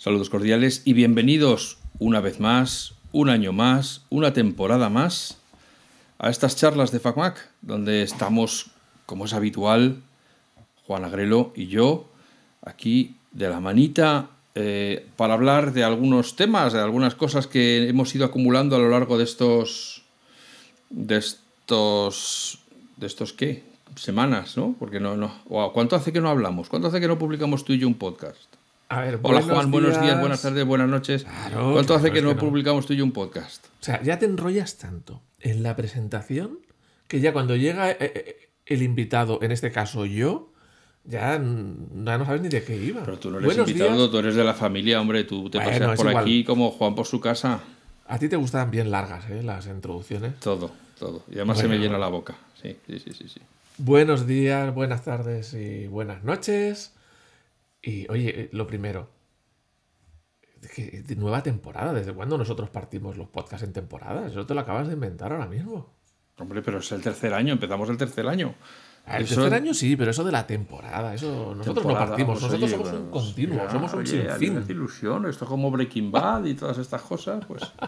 Saludos cordiales y bienvenidos una vez más, un año más, una temporada más a estas charlas de FacMac, donde estamos, como es habitual, Juan Agrelo y yo, aquí de la manita, eh, para hablar de algunos temas, de algunas cosas que hemos ido acumulando a lo largo de estos. de estos. de estos qué? Semanas, ¿no? Porque no, no. ¿Cuánto hace que no hablamos? ¿Cuánto hace que no publicamos tú y yo un podcast? A ver, Hola Juan, buenos días, días. buenas tardes, buenas noches. Claro, ¿Cuánto claro, hace que no que no. publicamos tú y yo un podcast? O sea, ya te enrollas tanto en la presentación que ya cuando llega eh, eh, el invitado, en este caso yo, ya, no sabes ni de qué iba. Pero tú no eres Buenos invitado, días. tú eres de la familia, hombre, tú te Bueno, paseas por igual. aquí como Juan por su casa. A ti te gustan bien largas, ¿eh? Las introducciones. Todo, todo. Y además se me Bueno. llena la boca. Sí, sí, sí, sí. sí. Buenos días, buenas tardes y buenas noches. Y oye, eh, lo primero, ¿qué- de nueva temporada. ¿Desde cuándo nosotros partimos los podcasts en temporadas? Eso te lo acabas de inventar ahora mismo. Hombre, pero es el tercer año, empezamos el tercer año. El Eso- tercer año sí, pero eso de la temporada, eso nosotros temporada, no partimos, pues, nosotros oye, somos un continuo, ya, somos un oye, sinfín. ilusión, esto como Breaking Bad y todas estas cosas, pues.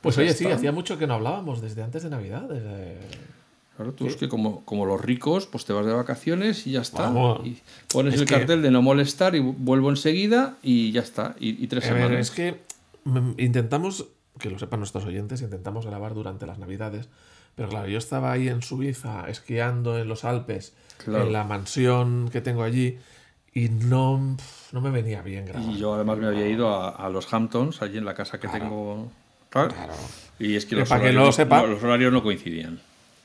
Pues oye, sí, hacía mucho que no hablábamos desde antes de Navidad. desde- Claro, tú es que como, como los ricos, pues te vas de vacaciones y ya está. Vamos. Y pones Es el que- cartel de no molestar y vuelvo enseguida y ya está. Y, y tres A ver, semanas. es que mm, intentamos, que lo sepan nuestros oyentes, intentamos grabar durante las Navidades, pero claro, yo estaba ahí en Suiza, esquiando en los Alpes, Claro. en la mansión que tengo allí, y no, no me venía bien grabar. Y yo además me había ido a, a los Hamptons, allí en la casa que Claro. tengo. Claro. Y es que Eh, los, que horarios, no lo sepa. no- los horarios no coincidían.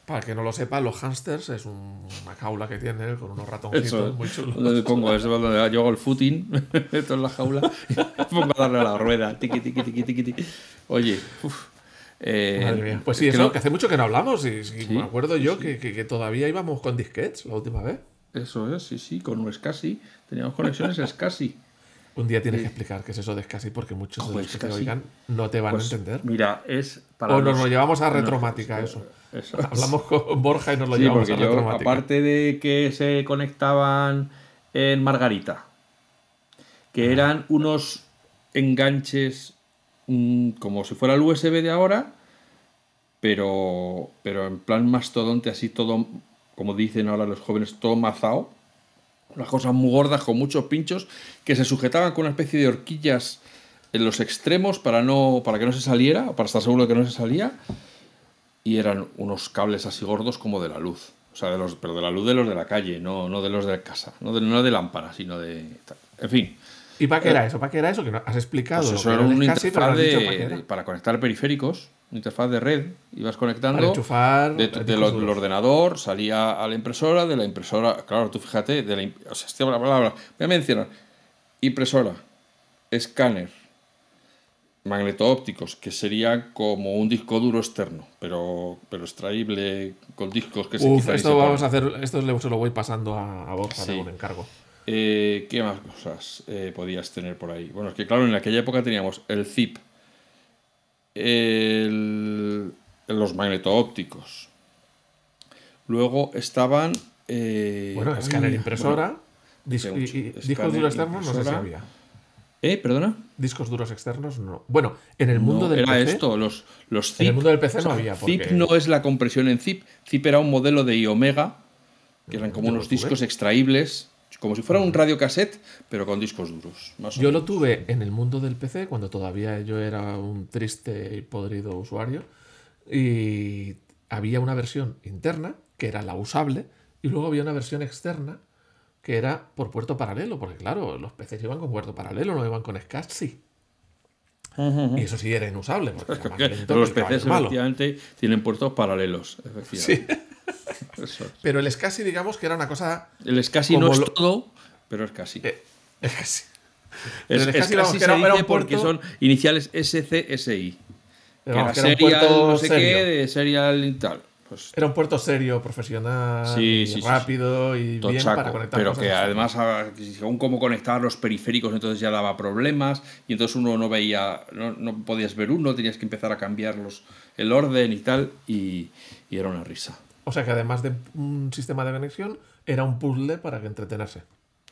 Para que no lo sepa, los hamsters es un- una jaula que tiene con unos ratoncitos Eso, muy chulos. donde pongo, es donde yo hago el footing, esto en la jaula, y pongo a darle a la rueda, tiqui, tiqui, tiqui, tiqui. Oye, uf, eh, Madre mía. Pues sí, eso, no- que hace mucho que no hablamos. Y, y Sí, me acuerdo yo que, que- que todavía íbamos con disquets la última vez. eso es, sí, sí, con un SCSI, teníamos conexiones SCSI. Un día tienes que explicar qué es eso de SCSI porque muchos de los que te oigan no te van Pues, a entender. Mira, es para O nos los- lo llevamos a retromática, es- eso. Eso. Hablamos con Borja y nos lo Sí, llevamos porque a yo, retromática. aparte de que se conectaban en Margarita, que eran unos enganches mm, como si fuera el USB de ahora, pero, pero en plan mastodonte, así todo, como dicen ahora los jóvenes, todo mazao. Unas cosas muy gordas con muchos pinchos que se sujetaban con una especie de horquillas en los extremos para, no, para que no se saliera, o para estar seguro de que no se salía y eran unos cables así gordos como de la luz. O sea, de los, pero de la luz de los de la calle, no, no de los de casa. No de, no de lámpara, sino de... En fin, ¿Y para qué era eso? ¿Para qué era eso? Que has explicado. pues eso era una interfaz para conectar periféricos, una interfaz de red. Ibas conectando Para enchufar de- discos de lo- del ordenador, salía a la impresora, de la impresora... Claro, tú fíjate, de la, o sea, esta palabra, voy a mencionar. Impresora, escáner, magneto-ópticos, que sería como un disco duro externo, pero, pero extraíble con discos que se Uf, y esto se vamos a hacer, esto se lo voy pasando a, a Borja Sí. de un encargo. Eh, ¿Qué más cosas eh, podías tener por ahí? Bueno, es que claro, en aquella época teníamos el zip, el- los magneto-ópticos. Luego estaban... eh, Bueno, escáner impresora, bueno, dis- tengo y- mucho. y discos Escáner, duros externos, no sé si impresora. había. ¿Eh? ¿Perdona? Discos duros externos, no. Bueno, en el mundo No, del era PC, esto, los, los zip. En el mundo del PC O sea, no había, Zip porque- no es la compresión en zip. Zip era un modelo de iOmega, que eran como unos discos extraíbles, como si fuera un radiocassette, pero con discos duros. Más Yo lo tuve en el mundo del PC cuando todavía yo era un triste y podrido usuario y había una versión interna que era la usable y luego había una versión externa que era por puerto paralelo, porque claro, los PCs iban con puerto paralelo, no iban con SCSI. Y eso sí era inusable, porque era lento los malo. efectivamente tienen puertos paralelos, efectivamente. Eso es. Pero el SCSI, digamos que era una cosa. El SCSI Como no es lo- todo, pero es casi. eh, es, el es casi se era porque son iniciales SCSI. Que era serial puerto no sé qué, de serial y tal. Pues Era un puerto serio, profesional, Sí, y sí, sí, sí. rápido y bien tochaco, para conectar pero que además ah, según cómo conectar los periféricos entonces ya daba problemas y entonces uno no veía no, no podías ver uno tenías que empezar a cambiarlos el orden y tal y, y era una risa O sea que además de un sistema de conexión, era un puzzle para que entretenerse.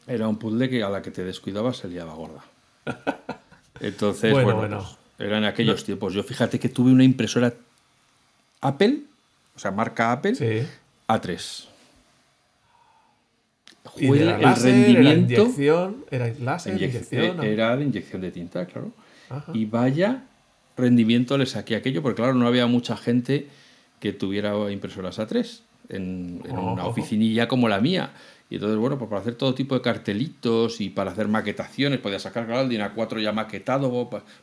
era un puzzle que a la que te descuidabas se liaba gorda. Entonces, Bueno, bueno, bueno. pues, eran aquellos tiempos. Yo fíjate que tuve una impresora Apple, o sea, marca Apple, Sí. A3. Y Fue era el láser, era rendimiento. inyección, era láser, inyección. eh, Era de inyección de tinta, claro. Ajá. Y vaya rendimiento le saqué aquello, porque claro, no había mucha gente que tuviera impresoras A3 en, en una Oh. oficinilla como la mía. Y entonces, bueno, pues para hacer todo tipo de cartelitos y para hacer maquetaciones, podía sacar claro, el DIN A4 ya maquetado,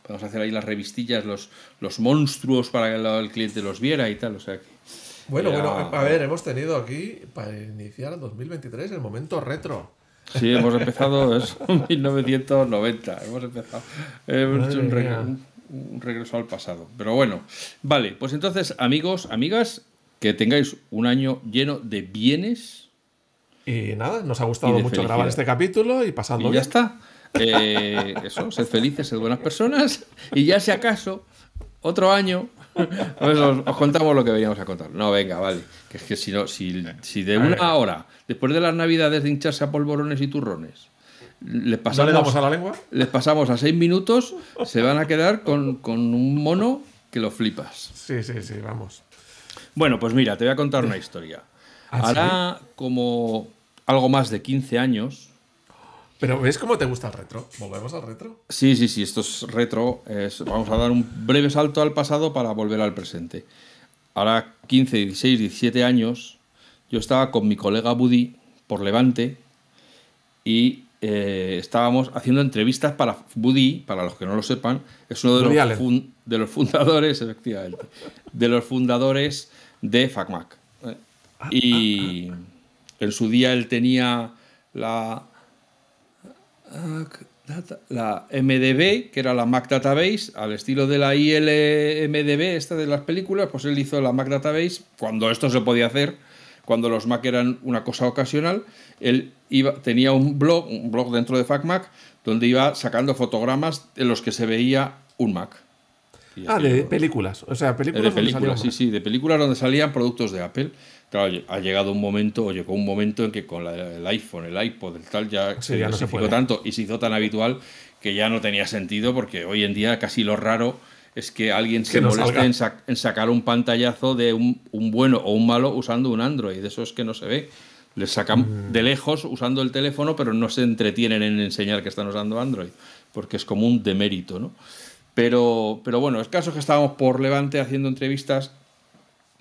podemos hacer ahí las revistillas, los, los monstruos para que el, el cliente los viera y tal. O sea que. Bueno, era- bueno, a ver, hemos tenido aquí, para iniciar el 2023, el momento retro. Sí, hemos empezado es 1990. Hemos empezado. Hemos hecho un, regreso al pasado. Pero bueno, vale, pues entonces, amigos, amigas, que tengáis un año lleno de bienes Y nada, nos ha gustado mucho grabar este capítulo y pasadlo y ya bien. está. Eh, eso, sed felices, sed buenas personas. Y ya si acaso, otro año, pues os, os contamos lo que veníamos a contar. No, venga, vale. Que es que si no, si, si de una hora, después de las navidades de hincharse a polvorones y turrones, les ¿No le pasamos damos a la lengua? les pasamos a seis minutos, se van a quedar con, con un mono que lo flipas. Sí, sí, sí, vamos. Bueno, pues mira, te voy a contar una historia. ¿Ah, Hará como algo más de 15 años. Pero ¿ves cómo te gusta el retro? ¿Volvemos al retro? Sí, sí, sí, esto es retro. es- vamos a dar un breve salto al pasado para volver al presente. Ahora 15, 16, 17 años, yo estaba con mi colega Buddy por Levante y eh, estábamos haciendo entrevistas para Buddy, para los que no lo sepan, es uno de Woody los, fun- de los fundadores, efectivamente, de los fundadores de FacMac. ¿eh? Y en su día él tenía la, la MDB, que era la Mac Database, al estilo de la ILMDB, esta de las películas, pues él hizo la Mac Database cuando esto se podía hacer, cuando los Mac eran una cosa ocasional. Él iba, tenía un blog, un blog dentro de FacMac, donde iba sacando fotogramas en los que se veía un Mac. Ah, de películas. O sea, películas. de donde películas, sí, sí, de películas donde salían productos de Apple. Claro, ha llegado un momento, o llegó un momento en que con la- el iPhone, el iPod, el tal, ya Sí, se ya no se tanto y se hizo tan habitual que ya no tenía sentido, porque hoy en día casi lo raro es que alguien se no moleste en, sac- en sacar un pantallazo de un, un bueno o un malo usando un Android. Eso es que no se ve. Les sacan Mm. de lejos usando el teléfono, pero no se entretienen en enseñar que están usando Android, porque es como un demérito, ¿no? Pero, pero bueno, el caso es que estábamos por Levante haciendo entrevistas.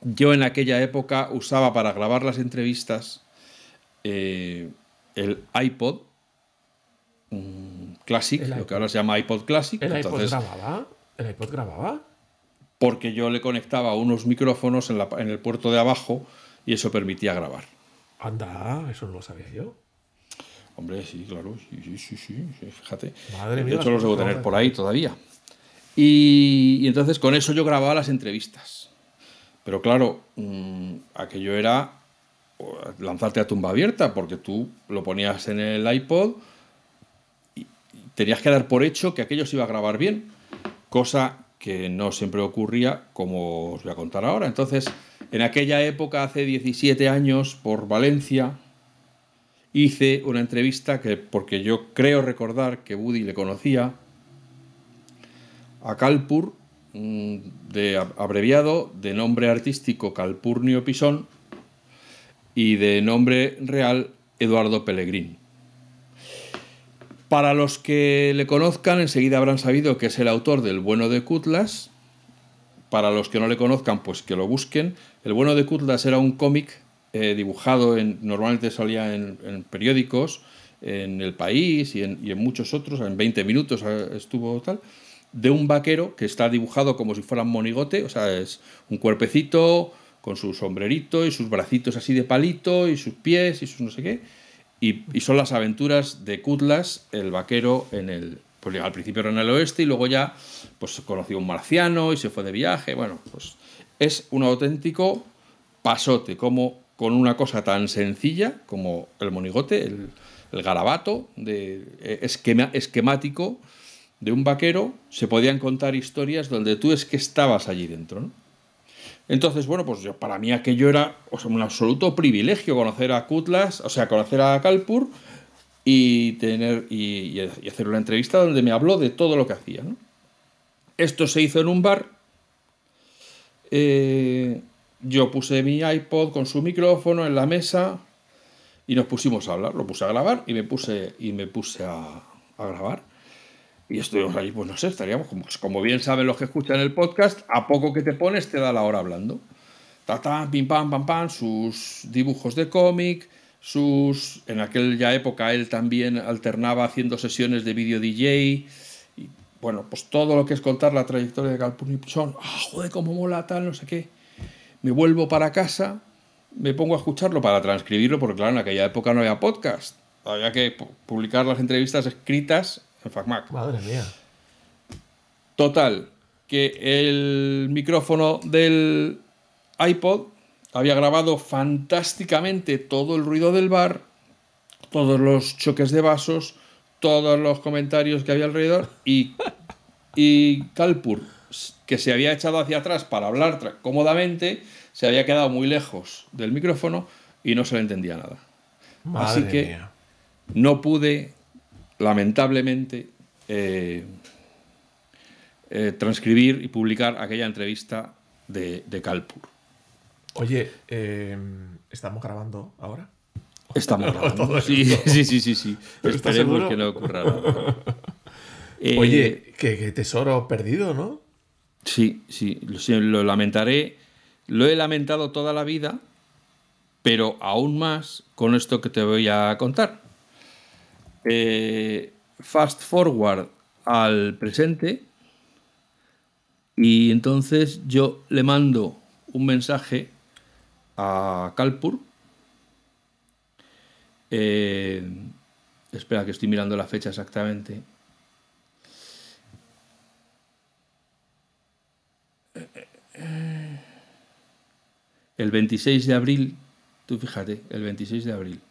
Yo en aquella época usaba para grabar las entrevistas eh, el iPod Classic, El lo que ahora se llama iPod Classic. ¿El iPod grababa? ¿El iPod grababa? porque yo le conectaba unos micrófonos en, la- en el puerto de abajo y eso permitía grabar. Anda, eso no lo sabía yo. Hombre, sí, claro, sí, sí, sí, sí, sí, fíjate. Madre de mía, hecho, los las debo tener por ahí todavía. Y, y entonces con eso yo grababa las entrevistas. Pero claro, mm, aquello era lanzarte a tumba abierta, porque tú lo ponías en el iPod y tenías que dar por hecho que aquello se iba a grabar bien, cosa que no siempre ocurría, como os voy a contar ahora. Entonces, en aquella época, hace 17 años, por Valencia, hice una entrevista que, porque yo creo recordar que Woody le conocía, a Calpur, mm, de ab- abreviado, de nombre artístico Calpurnio Pisón y de nombre real Eduardo Pellegrín. Para los que le conozcan, enseguida habrán sabido que es el autor del Bueno de Cutlas. Para los que no le conozcan, pues que lo busquen. El Bueno de Cutlas era un cómic eh, dibujado, en, normalmente salía en, en periódicos, en El País y en, y en muchos otros, en 20 minutos eh, estuvo tal, de un vaquero que está dibujado como si fuera un monigote, o sea, es un cuerpecito con su sombrerito y sus bracitos así de palito y sus pies y sus no sé qué. Y, son las aventuras de Cutlas, el vaquero, en el. Pues al principio era en el oeste y luego ya pues conoció un marciano y se fue de viaje. Bueno, pues es un auténtico pasote, como con una cosa tan sencilla como el monigote, el, el garabato de, eh, esquema- esquemático de un vaquero, se podían contar historias donde tú es que estabas allí dentro. Entonces, bueno, pues yo, para mí aquello era un absoluto privilegio conocer a Kutlas, o sea, conocer a Kalpur y, tener, y, hacer una entrevista donde me habló de todo lo que hacía. Esto se hizo en un bar. Eh, yo puse mi iPod con su micrófono en la mesa y nos pusimos a hablar. Lo puse a grabar y me puse, y me puse a grabar. Y estuvimos ahí, pues no sé, estaríamos, como, como bien saben los que escuchan el podcast, a poco que te pones te da la hora hablando. Ta, ta, pim, pam, pam, pam, sus dibujos de cómic, sus... En aquella época él también alternaba haciendo sesiones de vídeo DJ. Y, bueno, pues todo lo que es contar la trayectoria de Galpurnichon. ¡Ah, joder, cómo mola tal, no sé qué! Me vuelvo para casa, me pongo a escucharlo para transcribirlo, porque claro, en aquella época no había podcast. Había que publicar las entrevistas escritas en FacMac. Madre mía. Total, que el micrófono del iPod había grabado fantásticamente todo el ruido del bar, todos los choques de vasos, todos los comentarios que había alrededor y, y Calpur, que se había echado hacia atrás para hablar cómodamente, se había quedado muy lejos del micrófono y no se le entendía nada. Madre Así que mía. no pude, lamentablemente, eh, eh, transcribir y publicar aquella entrevista de, de Calpur. Oye, eh, ¿estamos grabando ahora? Estamos grabando. Sí, sí, sí, sí, sí. ¿Estás Esperemos que no ocurra nada. Oye, qué, qué tesoro perdido, ¿no? Sí, sí, lo, sí, lo lamentaré. Lo he lamentado toda la vida, pero aún más con esto que te voy a contar. Eh, fast forward al presente y entonces yo le mando un mensaje a Calpur. Eh, espera que estoy mirando la fecha exactamente. El 26 de abril, tú fíjate, el 26 de abril.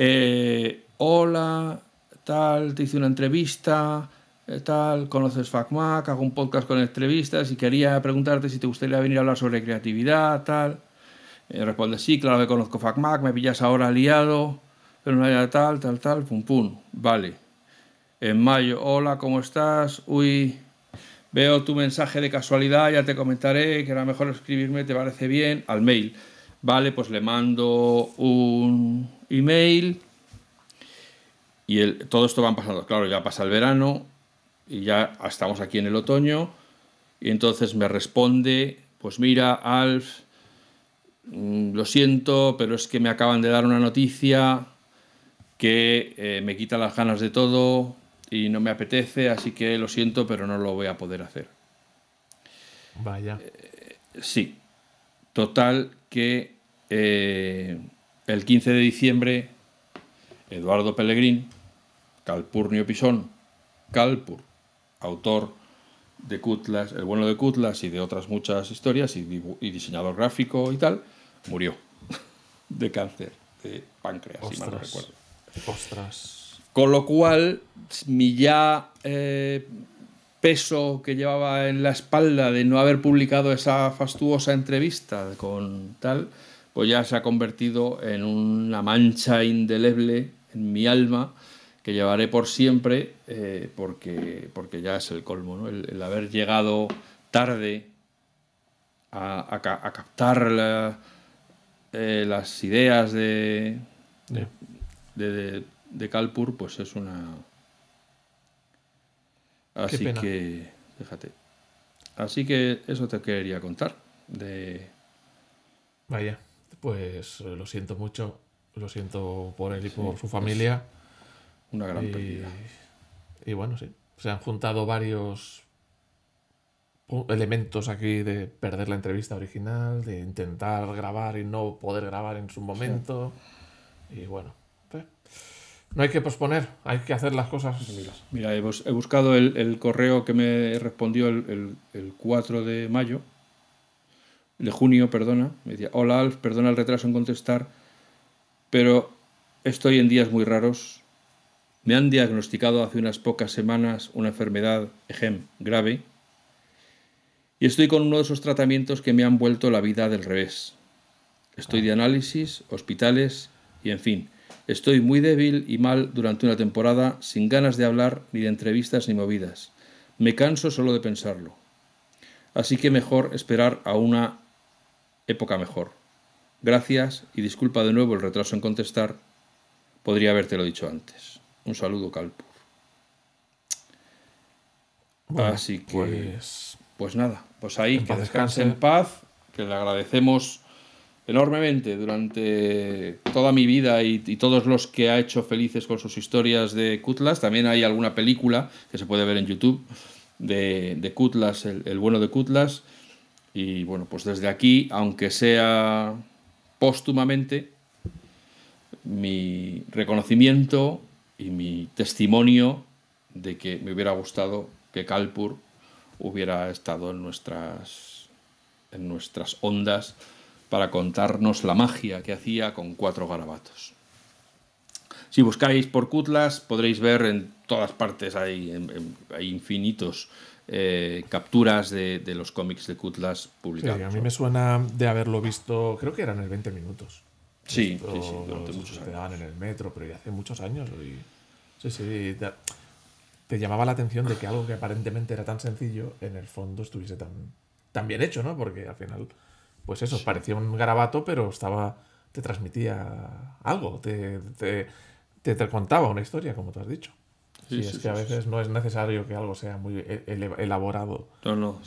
Eh, hola, tal, te hice una entrevista, eh, tal, conoces FacMac, hago un podcast con entrevistas y quería preguntarte si te gustaría venir a hablar sobre creatividad, tal. Me responde, sí, claro que conozco FacMac, me pillas ahora liado, pero no haya tal, tal, tal, pum, pum, vale. En mayo, hola, ¿cómo estás? Uy, veo tu mensaje de casualidad, ya te comentaré que era mejor escribirme, ¿te parece bien? Al mail. Vale, pues le mando un email y el, todo esto va pasando. Claro, ya pasa el verano y ya estamos aquí en el otoño y entonces me responde, pues mira, Alf, mm, lo siento, pero es que me acaban de dar una noticia que eh, me quita las ganas de todo y no me apetece, así que lo siento, pero no lo voy a poder hacer. Vaya. Sí, total que eh, el 15 de diciembre Eduardo Pellegrín, Calpurnio Pisón, Calpur, autor de Cutlas, el bueno de Cutlas y de otras muchas historias y, y diseñador gráfico y tal, murió de cáncer de páncreas, si mal no Ostras. recuerdo. Ostras. Con lo cual, mi ya eh, peso que llevaba en la espalda de no haber publicado esa fastuosa entrevista con tal, pues ya se ha convertido en una mancha indeleble en mi alma que llevaré por siempre eh, porque, porque ya es el colmo, ¿no? el, el haber llegado tarde a, a ca- a captar la- eh, las ideas de, Ya. de, de, de Calpur, pues es una. Así pena. que, fíjate. Así que eso te quería contar. De, Vaya. Pues eh, lo siento mucho. Lo siento por él y por su familia. una gran y, pérdida. y bueno, sí. Se han juntado varios elementos aquí de perder la entrevista original, de intentar grabar y no poder grabar en su momento. Y bueno, eh, no hay que posponer, hay que hacer las cosas. Mira, he, bus- he buscado el, el correo que me respondió el, el- el 4 de mayo, de junio, perdona. Me decía, hola Alf, perdona el retraso en contestar, pero estoy en días muy raros. Me han diagnosticado hace unas pocas semanas una enfermedad, ejem, grave, y estoy con uno de esos tratamientos que me han vuelto la vida del revés. Estoy de análisis, hospitales y, en fin, Estoy muy débil y mal durante una temporada, sin ganas de hablar, ni de entrevistas ni movidas. Me canso solo de pensarlo. Así que mejor esperar a una época mejor. Gracias y disculpa de nuevo el retraso en contestar. Podría habértelo dicho antes. Un saludo, Calpur. Así que, pues, pues, nada, pues ahí, que descanse en paz, que le agradecemos enormemente durante toda mi vida y, todos los que ha hecho felices con sus historias de Kutlas. También hay alguna película que se puede ver en YouTube de, de el, el, bueno de Kutlas. Y bueno, pues desde aquí, aunque sea póstumamente, mi reconocimiento y mi testimonio de que me hubiera gustado que Kalpur hubiera estado en nuestras, en nuestras ondas para contarnos la magia que hacía con cuatro garabatos. Si buscáis por Kutlas podréis ver en todas partes, hay, hay infinitos eh, capturas de, los cómics de Kutlas publicados. a mí me suena de haberlo visto, creo que eran el 20 minutos. Sí, sí, sí, durante muchos años. daban en el metro, pero ya hace muchos años. sí, sí, te llamaba la atención de que algo que aparentemente era tan sencillo, en el fondo estuviese tan, tan bien hecho, ¿no? Porque al final, pues eso, parecía un garabato, pero estaba te transmitía algo, te, te, te, contaba una historia, como tú has dicho. Sí, es que a veces no es necesario que algo sea muy e, elaborado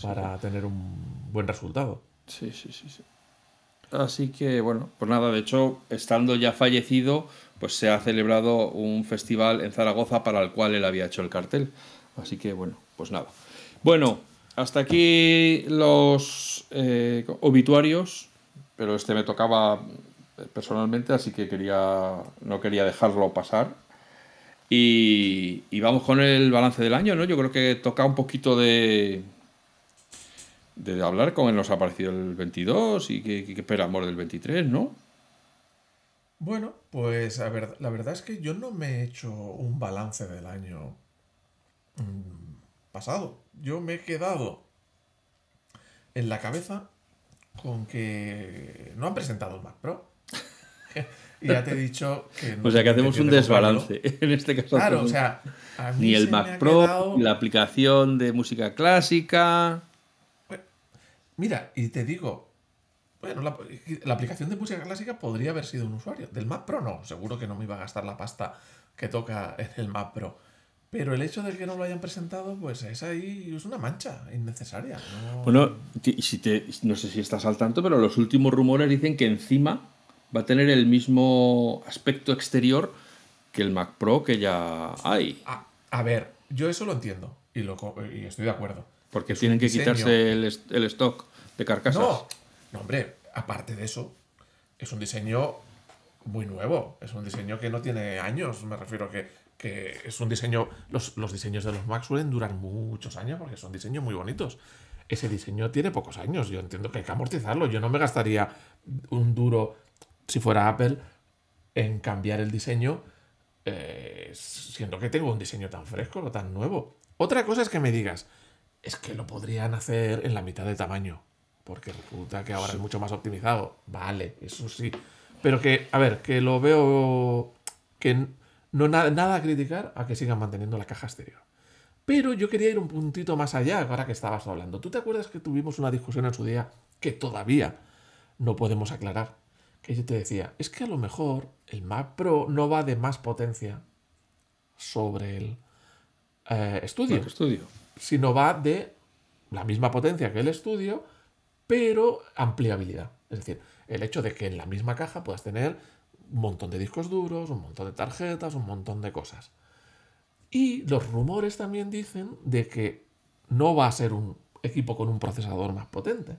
para tener un buen resultado. Sí, sí, sí, sí. Así que, bueno, pues nada, de hecho, estando ya fallecido, pues se ha celebrado un festival en Zaragoza para el cual él había hecho el cartel. Así que, bueno, pues nada. Bueno, hasta aquí los eh, obituarios, pero este me tocaba personalmente, así que quería, no quería dejarlo pasar. Y, y vamos con el balance del año, ¿no? Yo creo que toca un poquito de, de hablar con él nos ha parecido el 22 y que, esperamos del 23, ¿no? Bueno, pues a ver, la verdad es que yo no me he hecho un balance del año mm, pasado. Yo me he quedado en la cabeza con que no han presentado el Mac Pro. y ya te he dicho que... No o sea que hacemos un desbalance en este caso. Claro, o sea... ni el Mac Pro, la aplicación de música clásica... Mira, y te digo, bueno, la, aplicación de música clásica podría haber sido un usuario. Del Mac Pro no, seguro que no me iba a gastar la pasta que toca en el Mac Pro. Pero el hecho de que no lo hayan presentado, pues es ahí, es una mancha innecesaria. Bueno, si te, no sé si estás al tanto, pero los últimos rumores dicen que encima va a tener el mismo aspecto exterior que el Mac Pro que ya hay. A, ver, yo eso lo entiendo y, lo, y estoy de acuerdo. Porque tienen que quitarse el, el stock de carcasas. No, no, hombre, aparte de eso, es un diseño muy nuevo. Es un diseño que no tiene años. Me refiero que, que es un diseño. Los, diseños de los Mac suelen durar muchos años porque son diseños muy bonitos. Ese diseño tiene pocos años. Yo entiendo que hay que amortizarlo. Yo no me gastaría un duro, si fuera Apple, en cambiar el diseño, eh, siendo que tengo un diseño tan fresco o tan nuevo. Otra cosa es que me digas, es que lo podrían hacer en la mitad de tamaño porque resulta que ahora es mucho más optimizado. Vale, eso sí. Pero que, a ver, que lo veo que no nada a criticar a que sigan manteniendo la caja exterior. Pero yo quería ir un puntito más allá, ahora que estabas hablando. ¿Tú te acuerdas que tuvimos una discusión en su día que todavía no podemos aclarar? Que yo te decía, es que a lo mejor el Mac Pro no va de más potencia sobre el eh, estudio, estudio, sino va de la misma potencia que el estudio, pero ampliabilidad. Es decir, el hecho de que en la misma caja puedas tener un montón de discos duros, un montón de tarjetas, un montón de cosas. Y los rumores también dicen de que no va a ser un equipo con un procesador más potente.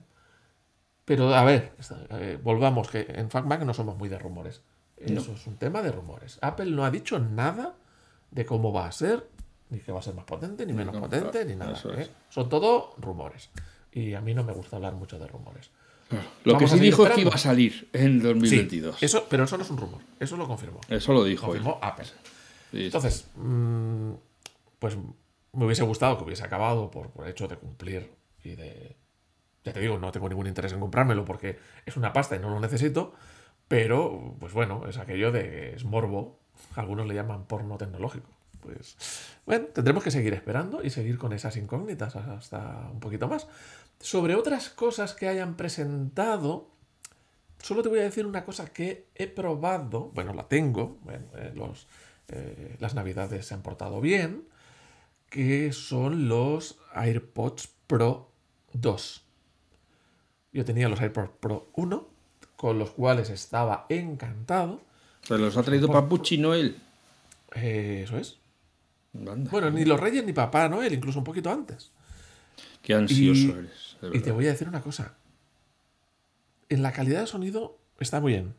Pero a ver, eh, volvamos, que en FacMac no somos muy de rumores. Eso es un tema de rumores. Apple no ha dicho nada de cómo va a ser, ni que va a ser más potente, ni menos potente, ni nada. ¿eh? Son todo rumores y a mí no me gusta hablar mucho de rumores. Lo que sí dijo es que iba a salir en 2022. eso, pero eso no es un rumor, eso lo confirmó. Eso lo dijo. Confirmó Apple. Entonces, mm, pues me hubiese gustado que hubiese acabado por, hecho de cumplir y de... Ya te digo, no tengo ningún interés en comprármelo porque es una pasta y no lo necesito, Pero, pues bueno, es aquello de es morbo. Algunos le llaman porno tecnológico. Pues bueno, tendremos que seguir esperando y seguir con esas incógnitas hasta un poquito más. Sobre otras cosas que hayan presentado, solo te voy a decir una cosa que he probado, bueno, la tengo, bueno, eh, los, eh, las navidades se han portado bien, que son los AirPods Pro 2. Yo tenía los AirPods Pro 1, con los cuales estaba encantado. Se los ha traído Papuchi Noel. Eh, eso es. Bueno, ni los Reyes ni Papá Noel, incluso un poquito antes. Qué ansioso eres. Y te voy a decir una cosa. En la calidad de sonido está muy bien.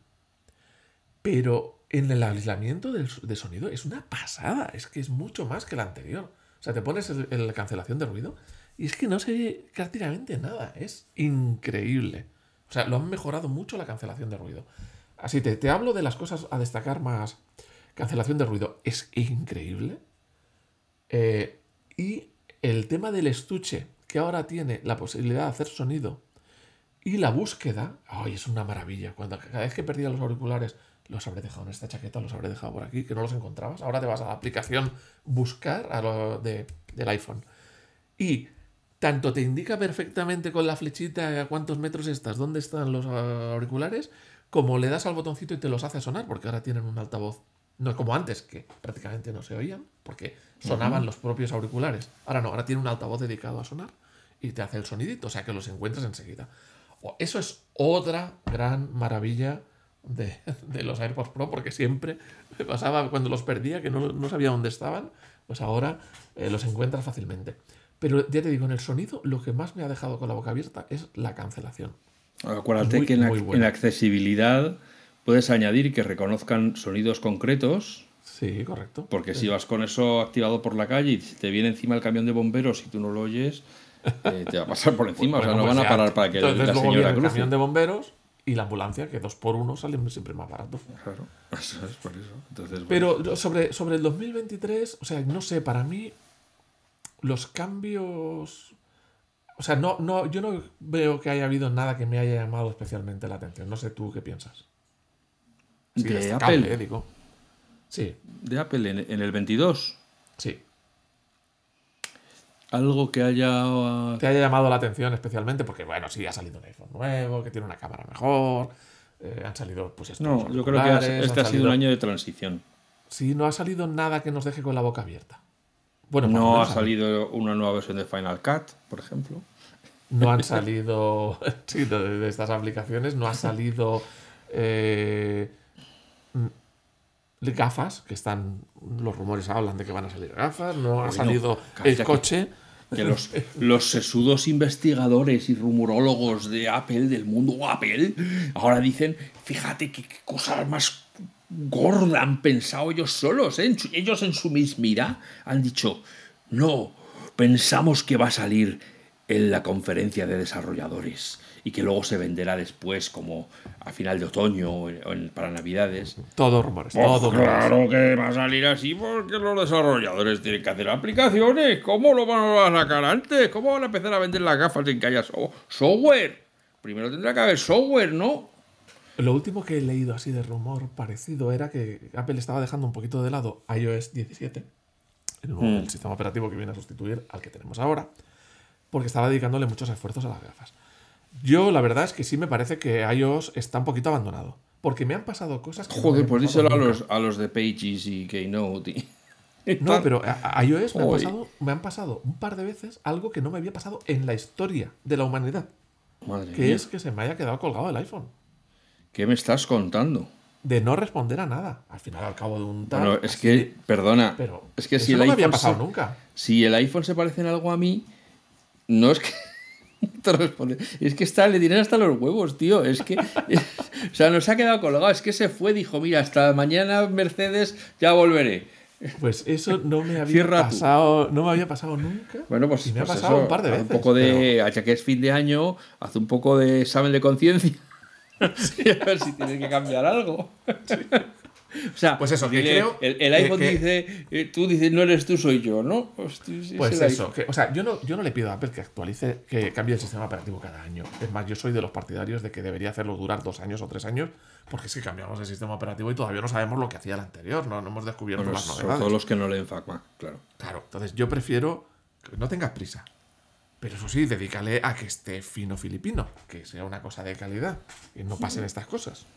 Pero en el aislamiento de sonido es una pasada. Es que es mucho más que la anterior. O sea, te pones en la cancelación de ruido y es que no se ve prácticamente nada. Es increíble. O sea, lo han mejorado mucho la cancelación de ruido. Así te, te hablo de las cosas a destacar más. Cancelación de ruido es increíble. Eh, y el tema del estuche, que ahora tiene la posibilidad de hacer sonido y la búsqueda, ¡ay, es una maravilla! Cuando cada vez que perdía los auriculares, los habré dejado en esta chaqueta, los habré dejado por aquí, que no los encontrabas. Ahora te vas a la aplicación buscar a lo de, del iPhone. Y tanto te indica perfectamente con la flechita a cuántos metros estás, dónde están los auriculares, como le das al botoncito y te los hace sonar, porque ahora tienen un altavoz. No como antes, que prácticamente no se oían, porque sonaban los propios auriculares. Ahora no, ahora tiene un altavoz dedicado a sonar y te hace el sonidito, o sea que los encuentras enseguida. Eso es otra gran maravilla de, los AirPods Pro, porque siempre me pasaba cuando los perdía que no, sabía dónde estaban, pues ahora eh, los encuentras fácilmente. Pero ya te digo, en el sonido lo que más me ha dejado con la boca abierta es la cancelación. Acuérdate que en, accesibilidad puedes añadir que reconozcan sonidos concretos. Sí, correcto. Porque si vas con eso activado por la calle y te viene encima el camión de bomberos y tú no lo oyes, eh, te va a pasar por encima. o sea, no pues van a parar para que la señora cruce. el camión de bomberos y la ambulancia, que dos por uno salen siempre más barato. Claro, eso es por eso. Pero sobre, sobre el 2023, o sea, no sé, para mí los cambios. O sea, no, no, yo no veo que haya habido nada que me haya llamado especialmente la atención. No sé tú qué piensas. de Apple. Eh, digo. Sí. De Apple en, en, el 22. Sí. Algo que haya. Te haya llamado la atención especialmente, porque bueno, sí, ha salido un iPhone nuevo, que tiene una cámara mejor. Eh, han salido, pues No, yo creo que este ha sido un año de transición. Sí, no ha salido nada que nos deje con la boca abierta. Bueno, no ha salido una nueva versión de Final Cut, por ejemplo. No han salido sí, de, estas aplicaciones, no ha salido eh, gafas, que están, los rumores hablan de que van a salir gafas, no ha salido el coche. Que, los, los, sesudos investigadores y rumorólogos de Apple, del mundo Apple, ahora dicen, fíjate qué cosas más gorda han pensado ellos solos, ¿eh? ellos en su mismidad han dicho, no, pensamos que va a salir en la conferencia de desarrolladores y que luego se venderá después como a final de otoño o para navidades. Todo rumores, pues todo Claro que va a salir así porque los desarrolladores tienen que hacer aplicaciones. ¿Cómo lo van a sacar antes? ¿Cómo van a empezar a vender las gafas sin que haya software? Primero tendrá que haber software, ¿no? Lo último que he leído así de rumor parecido era que Apple estaba dejando un poquito de lado iOS 17, el, nuevo, hmm. sistema operativo que viene a sustituir al que tenemos ahora, porque estaba dedicándole muchos esfuerzos a las gafas. Yo la verdad es que sí me parece que iOS está un poquito abandonado, porque me han pasado cosas que... Joder, pues díselo a los, a los de Pages y Keynote. No, pero a, iOS me, pasado, me han pasado un par de veces algo que no me había pasado en la historia de la humanidad. Madre que es que se me haya quedado colgado el iPhone. ¿Qué me estás contando? De no responder a nada. Al final, al cabo de un tal. Bueno, es que, perdona. Pero es que si el no iPhone. Había pasado nunca. Si el iPhone se parece en algo a mí, no es que. te responde. Es que está, le tienen hasta los huevos, tío. Es que. o sea, nos ha quedado colgado. Es que se fue, dijo: Mira, hasta mañana, Mercedes, ya volveré. Pues eso no me había pasado, no me había pasado nunca. Bueno, pues, me ha pues pasado un par de veces. Un poco de, ya que es fin de año, hace un poco de examen de conciencia. a ver si tiene que cambiar algo. O sea, Pues eso, que dile, creo el, el iPhone que- dice, eh, tú dices, no eres tú, soy yo, ¿no? Sí, Pues es el eso, que- o sea, yo no, yo no le pido a Apple que actualice, que cambie el sistema operativo cada año. Es más, yo soy de los partidarios de que debería hacerlo durar dos años o tres años, porque es que cambiamos el sistema operativo y todavía no sabemos lo que hacía el anterior, no, no hemos descubierto Bueno, las sobre novedades. todo los que no leen FACMA, claro. Claro, entonces yo prefiero que no tengas prisa. Pero eso sí, dedícale a que esté fino filipino, que sea una cosa de calidad y no pasen estas cosas.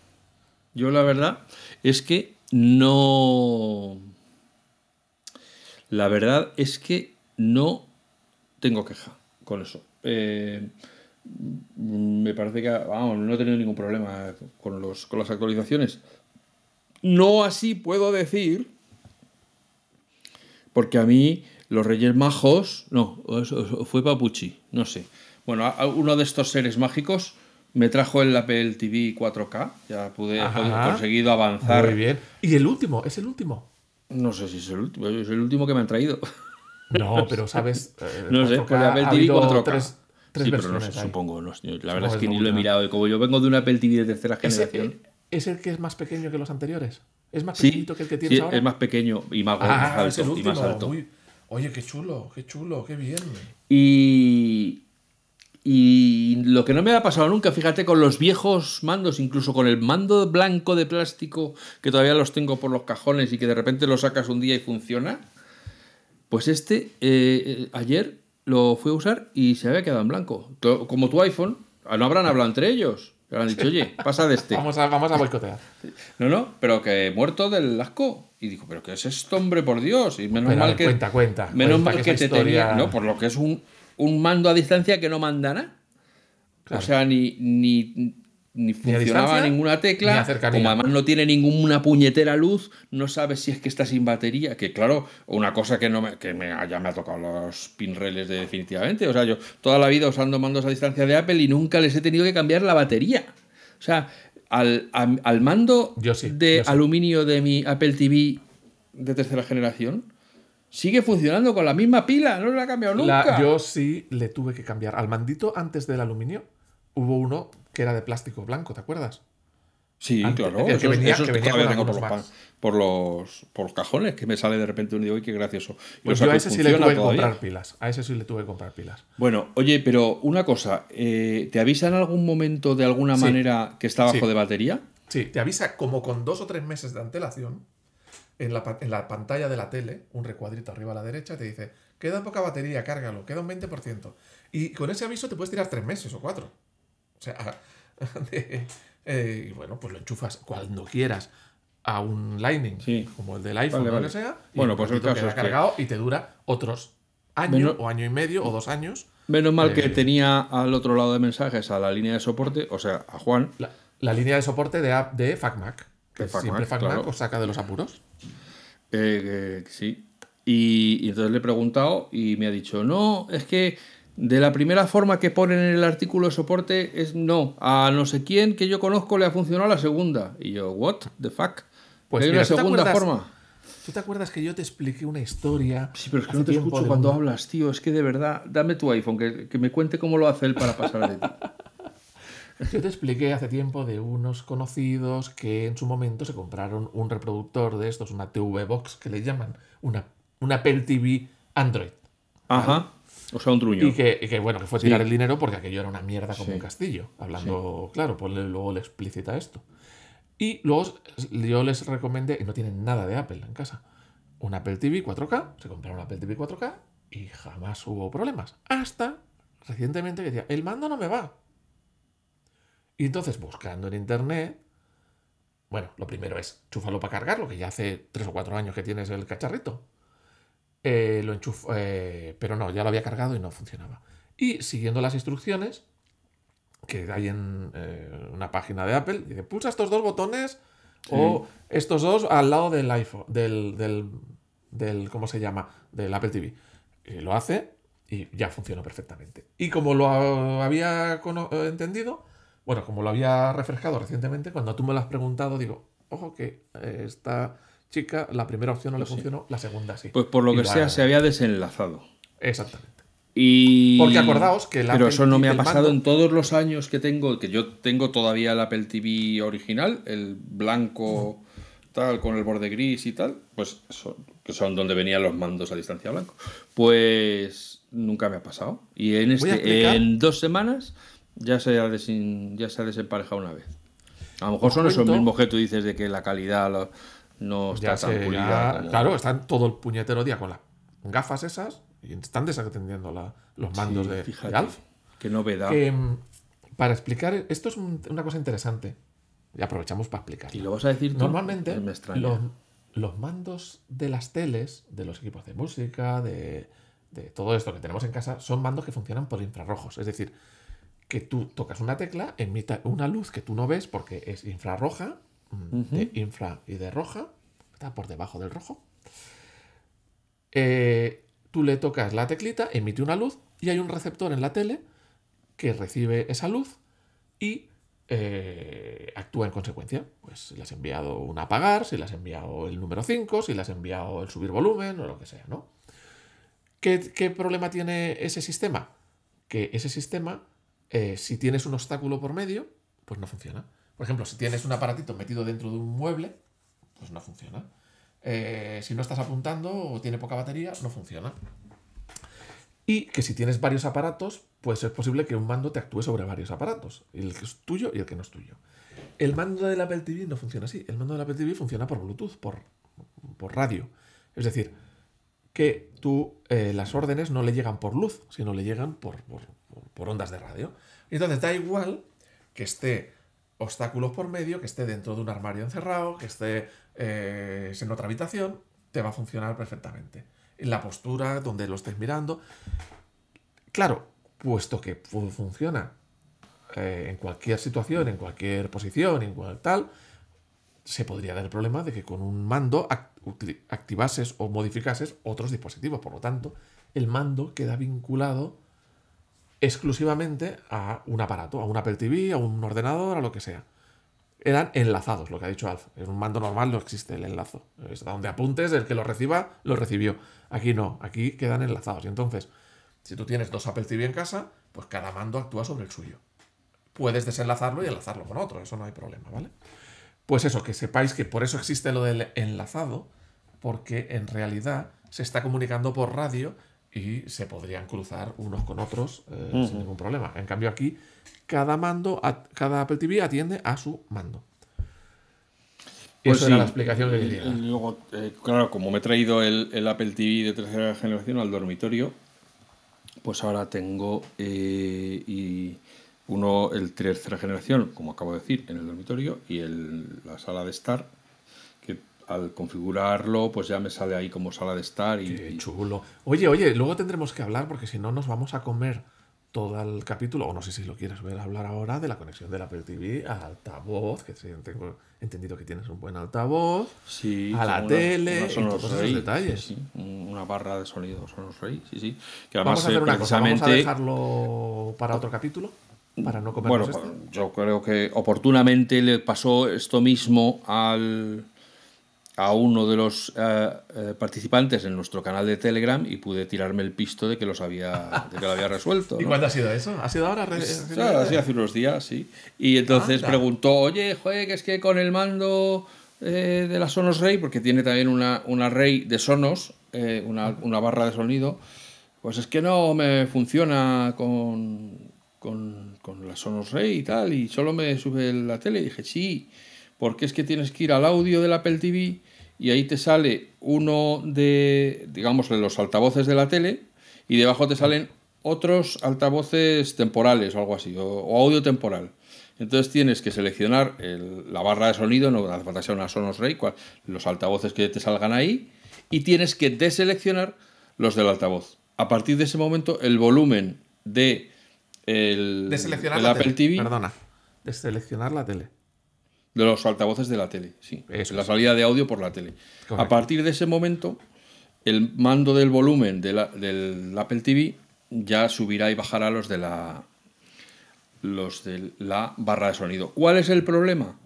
Yo la verdad es que no... La verdad es que no tengo queja con eso. Eh, me parece que, vamos, no he tenido ningún problema con, los, con las actualizaciones. No así puedo decir, porque a mí los Reyes Majos, no, fue Papuchi, no sé. Bueno, uno de estos seres mágicos me trajo el Apple TV 4K, ya pude, he conseguido avanzar. Muy bien. Y el último, es el último. No sé si es el último, es el último que me han traído. No, pero sabes. No sé, 4K, con el Apple TV habido 4K. Tres, tres sí, pero no sé, supongo. no la Supongo verdad es que ni lo he mirado. Y como yo vengo de un Apple TV de tercera ¿Ese, generación. ¿Es el que es más pequeño que los anteriores? ¿Es más Sí, pequeñito que el que tienes sí, ahora? es más pequeño y más, ah, alto. es el y último. más alto. muy- Oye, qué chulo, qué chulo, qué bien. Y, y lo que no me ha pasado nunca, fíjate, con los viejos mandos, incluso con el mando blanco de plástico, que todavía los tengo por los cajones y que de repente lo sacas un día y funciona, pues este eh, eh, ayer lo fui a usar y se había quedado en blanco. Como tu iPhone, ah, no habrán hablado entre ellos. Le han dicho, oye, pasa de este. Vamos a, vamos a boicotear. No, no, pero que muerto del asco. Y digo, pero ¿qué es esto, hombre, por Dios? Y menos Pero, mal ver, que. cuenta, cuenta, Menos cuenta mal que que, te historia- tenía. No, por lo que es un, un mando a distancia que no manda nada. Claro. O sea, ni, ni, ni funcionaba ninguna ni tecla. cercanía. Como además no tiene ninguna puñetera luz, no sabes si es que está sin batería. Que claro, una cosa que no me, que me, ya me ha tocado los pinreles de definitivamente. O sea, yo toda la vida usando mandos a distancia de Apple y nunca les he tenido que cambiar la batería. O sea, al, al mando Yo sí, de yo sí. aluminio de mi Apple TV de tercera generación sigue funcionando con la misma pila, no la ha cambiado nunca. La- yo sí le tuve que cambiar. Al mandito antes del aluminio hubo uno que era de plástico blanco, ¿te acuerdas? Sí, Antes- claro. que venía- esos que venía todavía con tengo por los, por, los, por los cajones, que me sale de repente un día, uy, qué gracioso. Y Pues yo a ese sí le tuve que comprar pilas. A ese sí le tuve que comprar pilas. Bueno, oye, pero una cosa, eh, ¿te avisa en algún momento de alguna Sí. manera que está bajo Sí. de batería? Sí, te avisa como con dos o tres meses de antelación en la, en la pantalla de la tele, un recuadrito arriba a la derecha, te dice, queda poca batería, cárgalo, queda un 20%. Y con ese aviso te puedes tirar tres meses o cuatro. O sea, de- eh, y bueno, pues lo enchufas cuando quieras a un Lightning, Sí. como el del iPhone Vale, o lo que sea. y Bueno, en pues el caso queda es que- cargado y te dura otros año Menos- o año y medio o dos años. Menos mal que Eh. tenía al otro lado de mensajes a la línea de soporte, o sea, a Juan, La, la línea de soporte de, app de FacMac. Que De FacMac, siempre FacMac claro. os saca de los apuros. Eh, sí. Y, y entonces le he preguntado y me ha dicho, no, es que de la primera forma que ponen en el artículo de soporte es no. A no sé quién que yo conozco le ha funcionado la segunda. Y yo, what the fuck? Pues ¿Hay mira, una ¿tú te segunda acuerdas- forma? ¿Tú te acuerdas que yo te expliqué una historia? Sí, pero es que no te escucho cuando un- hablas, tío. Es que de verdad, dame tu iPhone, que, que me cuente cómo lo hace él para pasar de ti. Yo te expliqué hace tiempo de unos conocidos que en su momento se compraron un reproductor de estos, una TV Box que le llaman, una, una Apple TV Android. Ajá. O sea, un truño. Y que, y que, bueno, que fue tirar Sí. el dinero porque aquello era una mierda como Sí. un castillo. Hablando, claro, ponle luego le explícita esto. Y luego yo les recomendé, y no tienen nada de Apple en casa, un Apple TV 4K, se compraron un Apple TV 4K y jamás hubo problemas. Hasta recientemente que decía, el mando no me va. Y entonces buscando en internet, bueno, lo primero es chúfalo para cargarlo, que ya hace 3 o 4 años que tienes el cacharrito. Eh, lo enchufo, eh, pero no, ya lo había cargado y no funcionaba. Y siguiendo las instrucciones que hay en eh, una página de Apple, dice, pulsa estos dos botones o estos dos al lado del iPhone, del, del, del- ¿cómo se llama? Del Apple TV. Y lo hace y ya funcionó perfectamente. Y como lo había eh, entendido, bueno, como lo había refrescado recientemente, cuando tú me lo has preguntado, digo, ojo que esta chica, la primera opción no le funcionó, la segunda sí. Pues por lo Y que la- sea, se había desenlazado. Exactamente. Y... Porque acordaos que el Pero Apple eso no me ha pasado mando- en todos los años que tengo, que yo tengo todavía el Apple TV original, el blanco tal, con el borde gris y tal, pues son, que son donde venían los mandos a distancia blanco. Pues nunca me ha pasado. Y en, este, en dos semanas ya se, ha desin- ya se ha desemparejado una vez. A lo mejor son esos mismos que tú dices de que la calidad lo- no está Ya tan se- pulida. como- Claro, están todo el puñetero día con las gafas esas y están desatendiendo la- los mandos Sí, de, fíjate, de Alf. Qué novedad. Que, mm, para explicar, esto es un- una cosa interesante. Y aprovechamos para explicar. Y lo vas a decir tú. Normalmente, Me los, los mandos de las teles, de los equipos de música, de, de todo esto que tenemos en casa, son mandos que funcionan por infrarrojos. Es decir, que tú tocas una tecla, emita una luz que tú no ves porque es infrarroja, de infra y de roja, está por debajo del rojo. Eh, tú le tocas la teclita, emite una luz y hay un receptor en la tele que recibe esa luz y eh, actúa en consecuencia. Pues si le has enviado un apagar, si le has enviado el número 5, si le has enviado el subir volumen o lo que sea, ¿no? ¿Qué, qué problema tiene ese sistema? Que ese sistema, eh, si tienes un obstáculo por medio, pues no funciona. Por ejemplo, si tienes un aparatito metido dentro de un mueble, pues no funciona. Eh, si no estás apuntando o tiene poca batería, no funciona. Y que si tienes varios aparatos, pues es posible que un mando te actúe sobre varios aparatos. El que es tuyo y el que no es tuyo. El mando del Apple TV no funciona así. El mando del Apple TV funciona por Bluetooth, por, por radio. Es decir, que tú eh, las órdenes no le llegan por luz, sino le llegan por, por- por- ondas de radio. Entonces da igual que esté obstáculos por medio, que esté dentro de un armario encerrado, que esté eh, en otra habitación, te va a funcionar perfectamente. En la postura, donde lo estés mirando. Claro, puesto que fu- funciona eh, en cualquier situación, en cualquier posición, en cual tal, se podría dar el problema de que con un mando activases o modificases otros dispositivos. Por lo tanto, el mando queda vinculado exclusivamente a un aparato, a un Apple TV, a un ordenador, a lo que sea. Eran enlazados, lo que ha dicho Alf. En un mando normal no existe el enlazo. Es donde apuntes, el que lo reciba, lo recibió. Aquí no, aquí quedan enlazados. Y entonces, si tú tienes dos Apple TV en casa, pues cada mando actúa sobre el suyo. Puedes desenlazarlo y enlazarlo con otro, eso no hay problema, ¿vale? Pues eso, que sepáis que por eso existe lo del enlazado, porque en realidad se está comunicando por radio y se podrían cruzar unos con otros eh, sin ningún problema. En cambio aquí, cada mando, a- cada Apple TV atiende a su mando. Pues eso sí. era la explicación que quería. Luego, eh, claro, como me he traído el, el Apple TV de tercera generación al dormitorio, pues ahora tengo eh, y uno, el tercera generación, como acabo de decir, en el dormitorio y el, la sala de estar, al configurarlo, pues ya me sale ahí como sala de estar y, Qué chulo. Oye, oye, luego tendremos que hablar porque si no nos vamos a comer todo el capítulo, o no sé si lo quieres ver hablar ahora, de la conexión del Apple TV al altavoz, que tengo entendido que tienes un buen altavoz. Sí, a la una- tele una y todos esos detalles. sí, sí, una barra de sonido Sonos Rey, sí, sí. Que Vamos además a hacer eh, una cosa, vamos a dejarlo para otro capítulo, para no Bueno, esto. yo creo que oportunamente le pasó esto mismo al, a uno de los eh, eh, participantes en nuestro canal de Telegram y pude tirarme el pisto de que, los había, de que lo había resuelto. ¿Y ¿no? cuándo ha sido eso? ¿Ha sido ahora? re- O sea, así hace unos días, sí. Y entonces Anda. preguntó, oye, joder, que es que con el mando eh, de la Sonos Rey, porque tiene también una, una Rey de Sonos, eh, una, una barra de sonido, pues es que no me funciona con, con, con la Sonos Rey y tal, y solo me sube la tele. Y dije, sí, porque es que tienes que ir al audio del Apple TV y ahí te sale uno de, digamos, los altavoces de la tele y debajo te salen otros altavoces temporales o algo así, o, o audio temporal. Entonces tienes que seleccionar el- la barra de sonido, no hace falta sea una Sonos Ray, cual- los altavoces que te salgan ahí, y tienes que deseleccionar los del altavoz. A partir de ese momento, el volumen de el, De seleccionar el la Apple. TV, Perdona. De seleccionar la tele. De los altavoces de la tele, sí. Eso la salida de audio por la tele. Correcto. A partir de ese momento, el mando del volumen de la- del Apple TV ya subirá y bajará los de la los de la barra de sonido. ¿Cuál es el problema?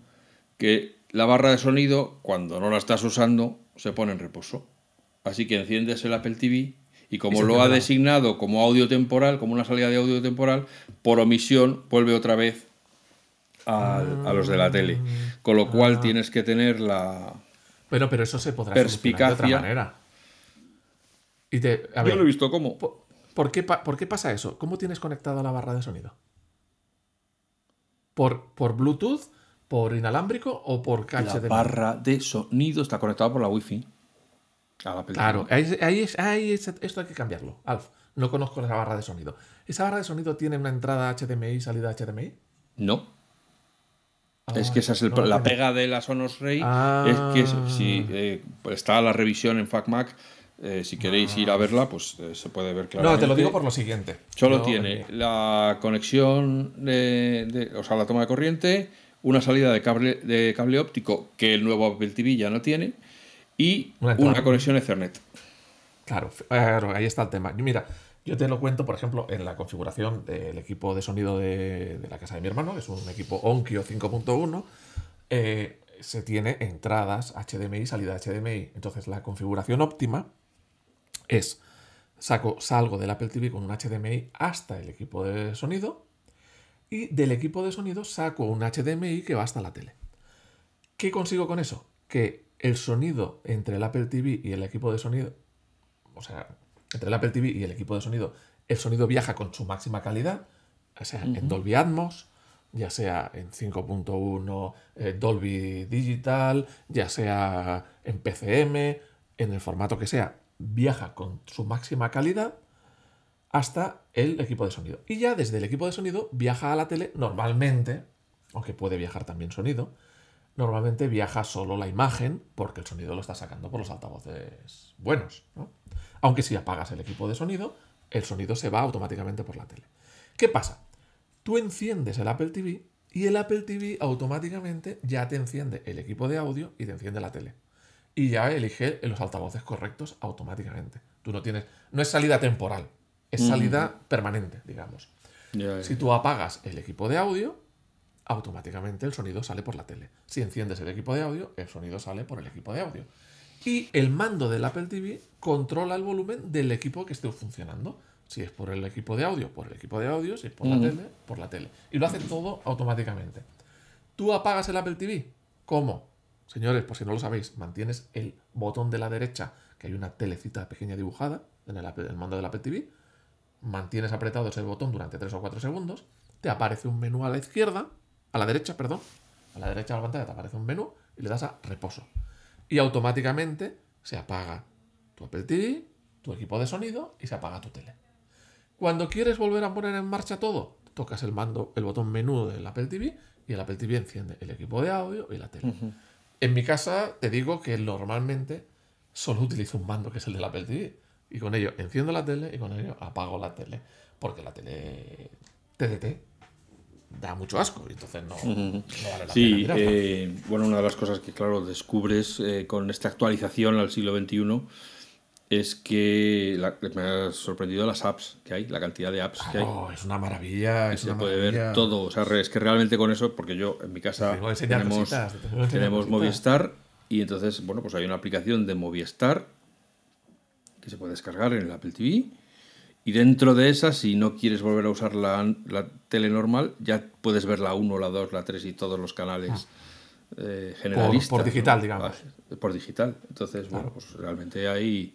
Que la barra de sonido, cuando no la estás usando, se pone en reposo. Así que enciendes el Apple TV y como Y lo ha designado como audio temporal, como una salida de audio temporal, por omisión vuelve otra vez a los de la tele. Con lo cual tienes que tener la, Bueno, pero eso se podrá solucionar de otra Perspicacia. manera. Y te, a Yo lo he visto como. ¿por, por qué, por qué pasa eso? ¿Cómo tienes conectada la barra de sonido? ¿Por, por Bluetooth, por inalámbrico o por La HDMI? barra de sonido está conectada por la Wi-Fi. A la Claro, ahí, es- ahí es- ahí es- esto hay que cambiarlo. Alf, no conozco esa barra de sonido. ¿Esa barra de sonido tiene una entrada HDMI y salida HDMI? No. Es Ah, que esa es el no la pega de la Sonos Ray. Ah. Es que es- si eh, está la revisión en FacMac. eh, si queréis ir a verla, pues eh, se puede ver claramente. No, te lo digo por lo siguiente. Solo tiene la conexión de, de- o sea, la toma de corriente, una salida de cable, de cable óptico que el nuevo Apple TV ya no tiene y Una una, conexión Ethernet. Claro, ahí está el tema. Mira, yo te lo cuento, por ejemplo, en la configuración del equipo de sonido de, la casa de mi hermano, que es un equipo Onkyo 5.1, eh, se tiene entradas HDMI, salida HDMI. Entonces, la configuración óptima es saco, salgo del Apple TV con un HDMI hasta el equipo de sonido y del equipo de sonido saco un HDMI que va hasta la tele. ¿Qué consigo con eso? Que el sonido entre el Apple TV y el equipo de sonido, o sea, entre el Apple TV y el equipo de sonido, el sonido viaja con su máxima calidad, ya sea en Dolby Atmos, ya sea en 5.1 eh, Dolby Digital, ya sea en PCM, en el formato que sea, viaja con su máxima calidad hasta el equipo de sonido. Y ya desde el equipo de sonido viaja a la tele normalmente, aunque puede viajar también sonido, normalmente viaja solo la imagen porque el sonido lo está sacando por los altavoces buenos. ¿no? Aunque si apagas el equipo de sonido, el sonido se va automáticamente por la tele. ¿Qué pasa? Tú enciendes el Apple TV y el Apple TV automáticamente ya te enciende el equipo de audio y te enciende la tele. Y ya elige los altavoces correctos automáticamente. Tú no tienes. No es salida temporal, es salida permanente, digamos. Si tú apagas el equipo de audio, automáticamente el sonido sale por la tele. Si enciendes el equipo de audio, el sonido sale por el equipo de audio. Y el mando del Apple TV controla el volumen del equipo que esté funcionando. Si es por el equipo de audio, por el equipo de audio. Si es por la tele, por la tele. Y lo hace todo automáticamente. ¿Tú apagas el Apple TV? ¿Cómo? Señores, por si no lo sabéis, mantienes el botón de la derecha, que hay una telecita pequeña dibujada en el, Apple- el mando del Apple TV. Mantienes apretado ese botón durante 3 o 4 segundos. Te aparece un menú a la izquierda, a la derecha, perdón. A la derecha de la pantalla te aparece un menú y le das a reposo. Y automáticamente se apaga tu Apple TV, tu equipo de sonido y se apaga tu tele. Cuando quieres volver a poner en marcha todo, tocas el mando, el botón menú del Apple TV y el Apple TV enciende el equipo de audio y la tele. En mi casa te digo que normalmente solo utilizo un mando que es el del Apple TV. Y con ello enciendo la tele y con ello apago la tele. Porque la tele TDT da mucho asco y entonces no, no vale la pena Sí, mirarla. eh, bueno, una de las cosas que, claro, descubres eh, con esta actualización al siglo XXI es que la- me ha sorprendido las apps que hay, la cantidad de apps que hay. Oh, es una maravilla. Es Se una puede maravilla. ver todo. O sea, es que realmente con eso, porque yo en mi casa tenemos, te tenemos. Movistar y entonces, bueno, pues hay una aplicación de Movistar que se puede descargar en el Apple TV. Y dentro de esa, si no quieres volver a usar la, la tele normal, ya puedes ver la 1, la 2, la 3 y todos los canales eh, generalistas. por digital, ¿no? digamos. Ah, Por digital. Entonces, bueno, pues realmente hay,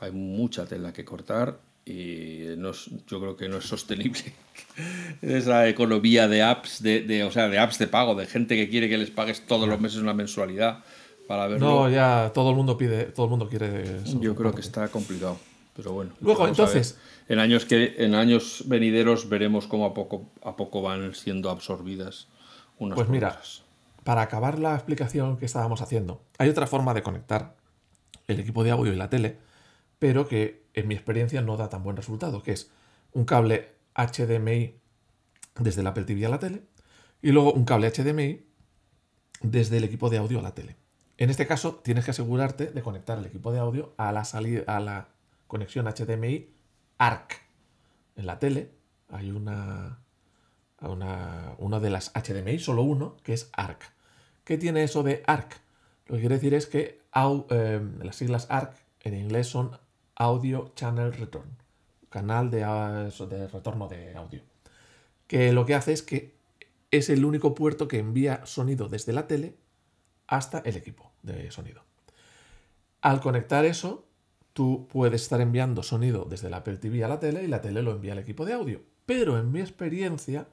hay mucha tela que cortar y no es- yo creo que no es sostenible esa economía de apps, de, de- o sea, de apps de pago, de gente que quiere que les pagues todos los meses una mensualidad para verlo. No, ya todo el mundo pide, todo el mundo quiere eso. Yo creo que está complicado, pero bueno. Luego, entonces- en años que en años venideros veremos cómo a poco a poco van siendo absorbidas unas Pues mira, otras. para acabar la explicación que estábamos haciendo, hay otra forma de conectar el equipo de audio y la tele, pero que en mi experiencia no da tan buen resultado, que es un cable HDMI desde el Apple TV a la tele y luego un cable HDMI desde el equipo de audio a la tele. En este caso, tienes que asegurarte de conectar el equipo de audio a la salida a la conexión HDMI ARC. En la tele hay una una, una de las HDMI, solo uno, que es ARC. ¿Qué tiene eso de ARC? Lo que quiere decir es que eh, las siglas ARC en inglés son Audio Channel Return, canal de, de retorno de audio. Que lo que hace es que es el único puerto que envía sonido desde la tele hasta el equipo de sonido. Al conectar eso, tú puedes estar enviando sonido desde la Apple TV a la tele y la tele lo envía al equipo de audio. Pero en mi experiencia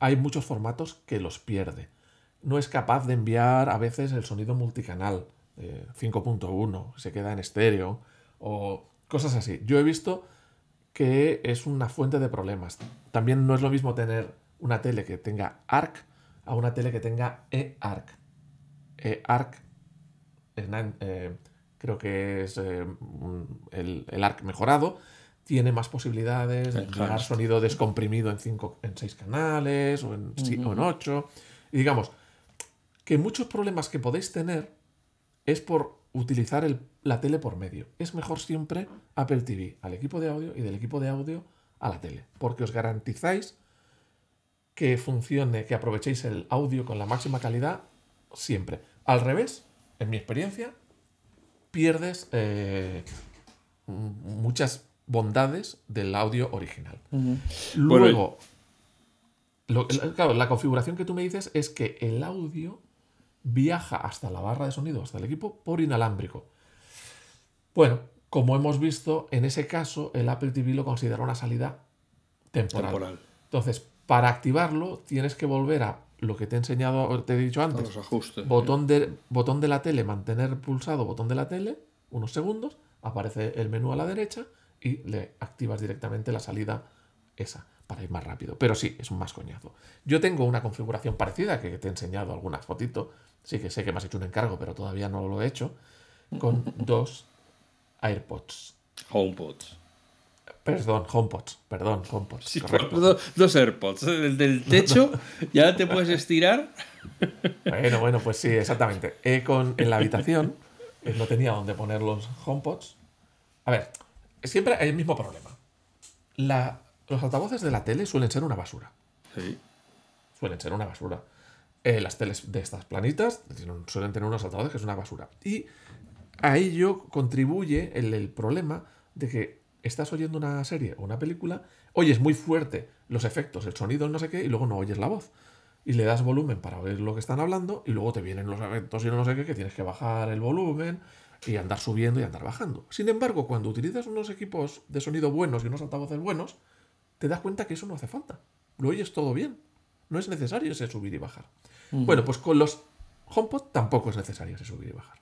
hay muchos formatos que los pierde. No es capaz de enviar a veces el sonido multicanal 5.1, se queda en estéreo o cosas así. Yo he visto que es una fuente de problemas. También no es lo mismo tener una tele que tenga ARC a una tele que tenga eARC. eARC eh, creo que es eh, el, el, ARC mejorado, tiene más posibilidades de enviar sonido descomprimido en, cinco, en seis canales o en, o en ocho. Y digamos que muchos problemas que podéis tener es por utilizar la tele por medio. Es mejor siempre Apple TV al equipo de audio y del equipo de audio a la tele, porque os garantizáis que funcione, que aprovechéis el audio con la máxima calidad siempre. Al revés, en mi experiencia, pierdes eh, muchas bondades del audio original. Luego, claro, la configuración que tú me dices es que el audio viaja hasta la barra de sonido, hasta el equipo, por inalámbrico. Bueno, como hemos visto, en ese caso el Apple TV lo considera una salida temporal. Entonces, para activarlo tienes que volver a lo que te he enseñado, te he dicho antes. los ajustes. Botón de, botón de la tele, mantener pulsado botón de la tele, unos segundos, aparece el menú a la derecha y le activas directamente la salida esa para ir más rápido. Pero sí, es un más coñazo. Yo tengo una configuración parecida que te he enseñado algunas fotitos. Sí que sé que me has hecho un encargo, pero todavía no lo he hecho. Con dos AirPods. HomePods. Perdón, HomePods. Perdón, HomePods. dos, AirPods. El del techo, ya te puedes estirar. Bueno, bueno, pues sí, exactamente. con, en la habitación eh, no tenía donde poner los HomePods. A ver, siempre hay el mismo problema. La, los altavoces de la tele suelen ser una basura. Sí. Suelen ser una basura. Eh, las teles de estas planitas suelen tener unos altavoces que es una basura. Y a ello contribuye el, problema de que estás oyendo una serie o una película, oyes muy fuerte los efectos, el sonido, no sé qué, y luego no oyes la voz. Y le das volumen para oír lo que están hablando, y luego te vienen los efectos y no sé qué, que tienes que bajar el volumen y andar subiendo y andar bajando. Sin embargo, cuando utilizas unos equipos de sonido buenos y unos altavoces buenos, te das cuenta que eso no hace falta. Lo oyes todo bien. No es necesario ese subir y bajar. Bueno, pues con los HomePod tampoco es necesario ese subir y bajar.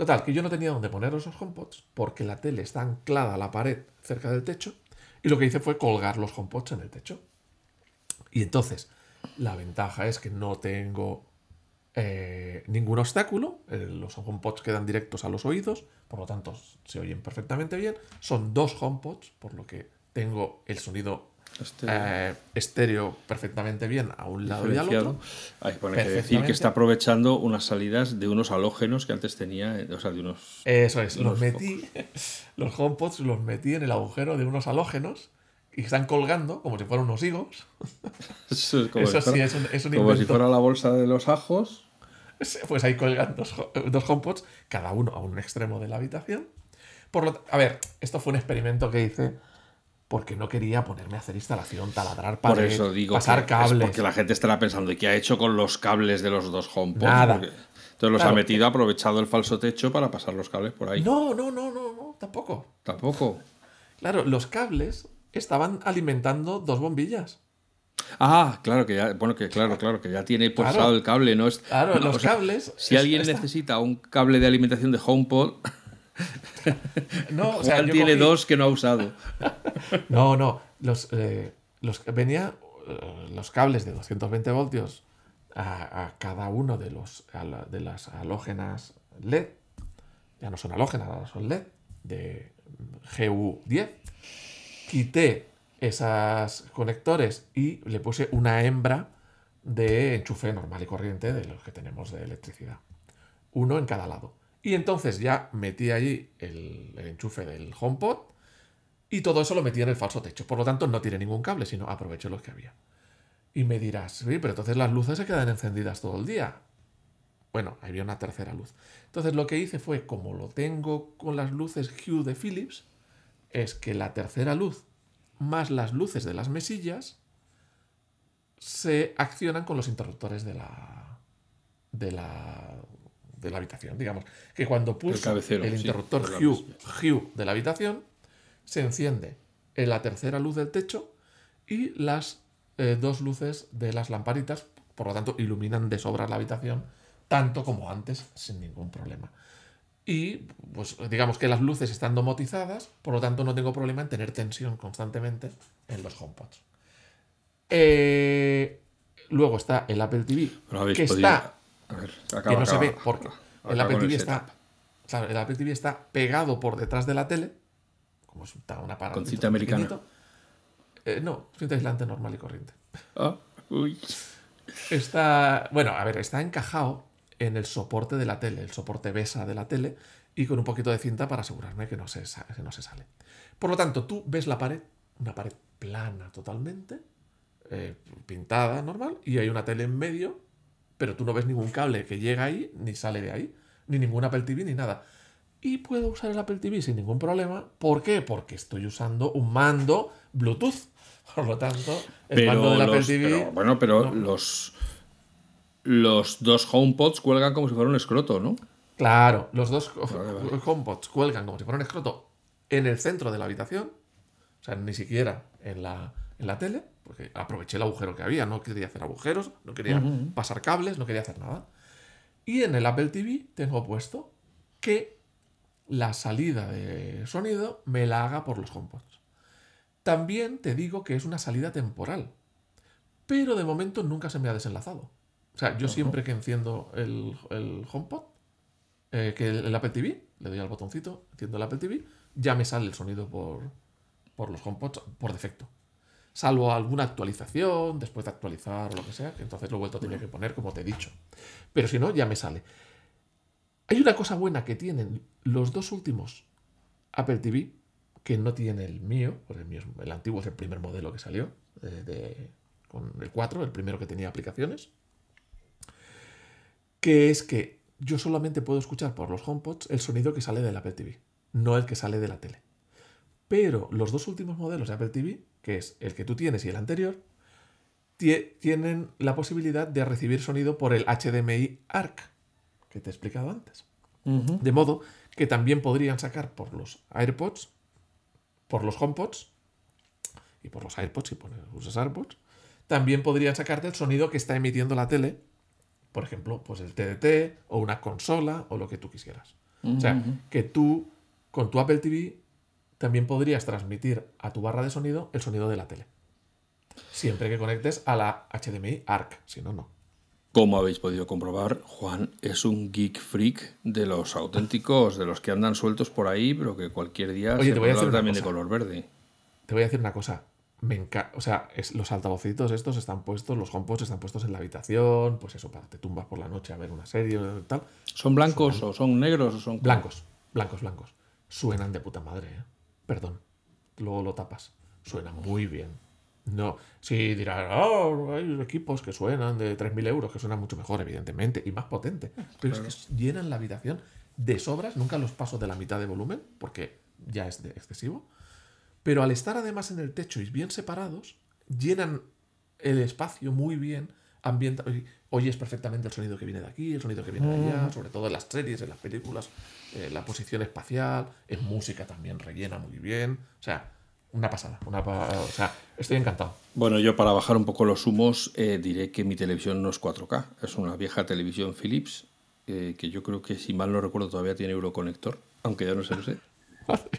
Total, que yo no tenía dónde poner esos HomePods porque la tele está anclada a la pared cerca del techo y lo que hice fue colgar los HomePods en el techo. Y entonces, la ventaja es que no tengo eh, ningún obstáculo, eh, los HomePods quedan directos a los oídos, por lo tanto se oyen perfectamente bien. Son dos HomePods, por lo que tengo el sonido eh, estéreo perfectamente bien a un lado y al otro. Hay que decir que está aprovechando unas salidas de unos halógenos que antes tenía, eh, o sea, de unos... Eso es, los metí, los HomePods los metí en el agujero de unos halógenos y están colgando como si fueran unos higos. Eso, como, si, fuera, es un, como si fuera la bolsa de los ajos. Pues ahí colgan dos, dos HomePods, cada uno a un extremo de la habitación. Por lo, a ver, esto fue un experimento que hice porque no quería ponerme a hacer instalación, taladrar pared, Por eso digo pasar cables. porque la gente estará pensando, ¿y qué ha hecho con los cables de los dos HomePods? Nada. entonces los ha metido, ha aprovechado el falso techo para pasar los cables por ahí. No, no, no, no, no, tampoco. Tampoco. Claro, los cables estaban alimentando dos bombillas. Ah, claro que ya, bueno, que claro, claro, que ya tiene pulsado el cable, ¿no? Es, claro, los cables. Si alguien necesita un cable de alimentación de HomePod, no, o sea, tiene dos que no ha usado. no, no. Los, eh, los venía eh, los cables de 220 voltios a, cada uno de los de las halógenas LED. Ya no son halógenas, ahora son LED de GU10. Quité esos conectores y le puse una hembra de enchufe normal y corriente de los que tenemos de electricidad. Uno en cada lado. Y entonces ya metí allí el, enchufe del HomePod y todo eso lo metí en el falso techo. Por lo tanto, no tiene ningún cable, sino aprovecho los que había. Y me dirás, sí, pero entonces las luces se quedan encendidas todo el día. Bueno, había una tercera luz. Entonces lo que hice fue, como lo tengo con las luces Hue de Philips, es que la tercera luz más las luces de las mesillas se accionan con los interruptores de la, de la de la habitación, digamos. Que cuando pulso cabecero, el sí, interruptor Hue, Hue de la habitación, se enciende en la tercera luz del techo y las eh, dos luces de las lamparitas, por lo tanto, iluminan de sobra la habitación, tanto como antes, sin ningún problema. Y pues digamos que las luces están domotizadas, por lo tanto no tengo problema en tener tensión constantemente en los HomePods. Eh, luego está el Apple TV, que podido- está A ver, que acaba, no se ve porque Acaba el Apple TV el está, claro, el Apple TV está pegado por detrás de la tele, como si está una parada. Con cinta americana. no, cinta aislante normal y corriente. Ah, uy. Está, bueno, a ver, está encajado en el soporte de la tele, el soporte BESA de la tele, y con un poquito de cinta para asegurarme que no se, que no se sale. Por lo tanto, tú ves la pared, una pared plana totalmente, eh, pintada normal, y hay una tele en medio, pero tú no ves ningún cable que llega ahí, ni sale de ahí, ni ningún Apple TV, ni nada. Y puedo usar el Apple TV sin ningún problema. ¿Por qué? Porque estoy usando un mando Bluetooth. Por lo tanto, el Pero mando del Apple los- TV. pero, bueno, pero no. los los dos HomePods cuelgan como si fuera un escroto, ¿no? Claro, los dos Vale, vale. HomePods cuelgan como si fuera un escroto en el centro de la habitación, o sea, ni siquiera en la, en la tele, porque aproveché el agujero que había, no quería hacer agujeros, no quería pasar cables, no quería hacer nada. Y en el Apple TV tengo puesto que la salida de sonido me la haga por los HomePods. También te digo que es una salida temporal, pero de momento nunca se me ha desenlazado. O sea, yo siempre que enciendo el, el HomePod, eh, que el, el Apple TV, le doy al botoncito, enciendo el Apple TV, ya me sale el sonido por, por los HomePods por defecto. Salvo alguna actualización, después de actualizar o lo que sea, que entonces lo he vuelto a tener que poner como te he dicho. Pero si no, ya me sale. Hay una cosa buena que tienen los dos últimos Apple TV, que no tiene el mío, porque el mío es- el antiguo es el primer modelo que salió, eh, de- con el 4, el primero que tenía aplicaciones, que es que yo solamente puedo escuchar por los HomePods el sonido que sale del Apple TV, no el que sale de la tele. Pero los dos últimos modelos de Apple TV, que es el que tú tienes y el anterior, tie- tienen la posibilidad de recibir sonido por el HDMI ARC, que te he explicado antes. De modo que también podrían sacar por los AirPods, por los HomePods y por los AirPods, si pones, usas AirPods, también podrían sacarte el sonido que está emitiendo la tele, por ejemplo, pues el TDT o una consola o lo que tú quisieras. O sea, que tú con tu Apple TV también podrías transmitir a tu barra de sonido el sonido de la tele. Siempre que conectes a la HDMI ARC, si no, no. Como habéis podido comprobar, Juan es un geek freak de los auténticos, de los que andan sueltos por ahí, pero que cualquier día Oye, se te voy a decir también de color verde. Te voy a decir una cosa. Me encanta. O sea, es- los altavocitos estos están puestos, los HomePods están puestos en la habitación, pues eso, para te tumbas por la noche a ver una serie tal. ¿Son blancos o son negros o son Blancos, blancos, blancos. Suenan de puta madre, ¿eh? Perdón. Luego lo tapas. Suena muy bien. No, sí dirán, oh, hay equipos que suenan de 3.000 euros, que suenan mucho mejor, evidentemente, y más potente. Pero es que llenan la habitación de sobras, nunca los paso de la mitad de volumen, porque ya es de excesivo. Pero al estar además en el techo y bien separados, llenan el espacio muy bien, ambienta oy- oyes perfectamente el sonido que viene de aquí, el sonido que viene de allá, sobre todo en las series, en las películas, eh, la posición espacial, en música también rellena muy bien. O sea, una pasada. Una pa- o sea, estoy encantado. Bueno, yo para bajar un poco los humos eh, diré que mi televisión no es 4K, es una vieja televisión Philips eh, que yo creo que si mal no recuerdo todavía tiene Euroconector, aunque ya no se lo sé.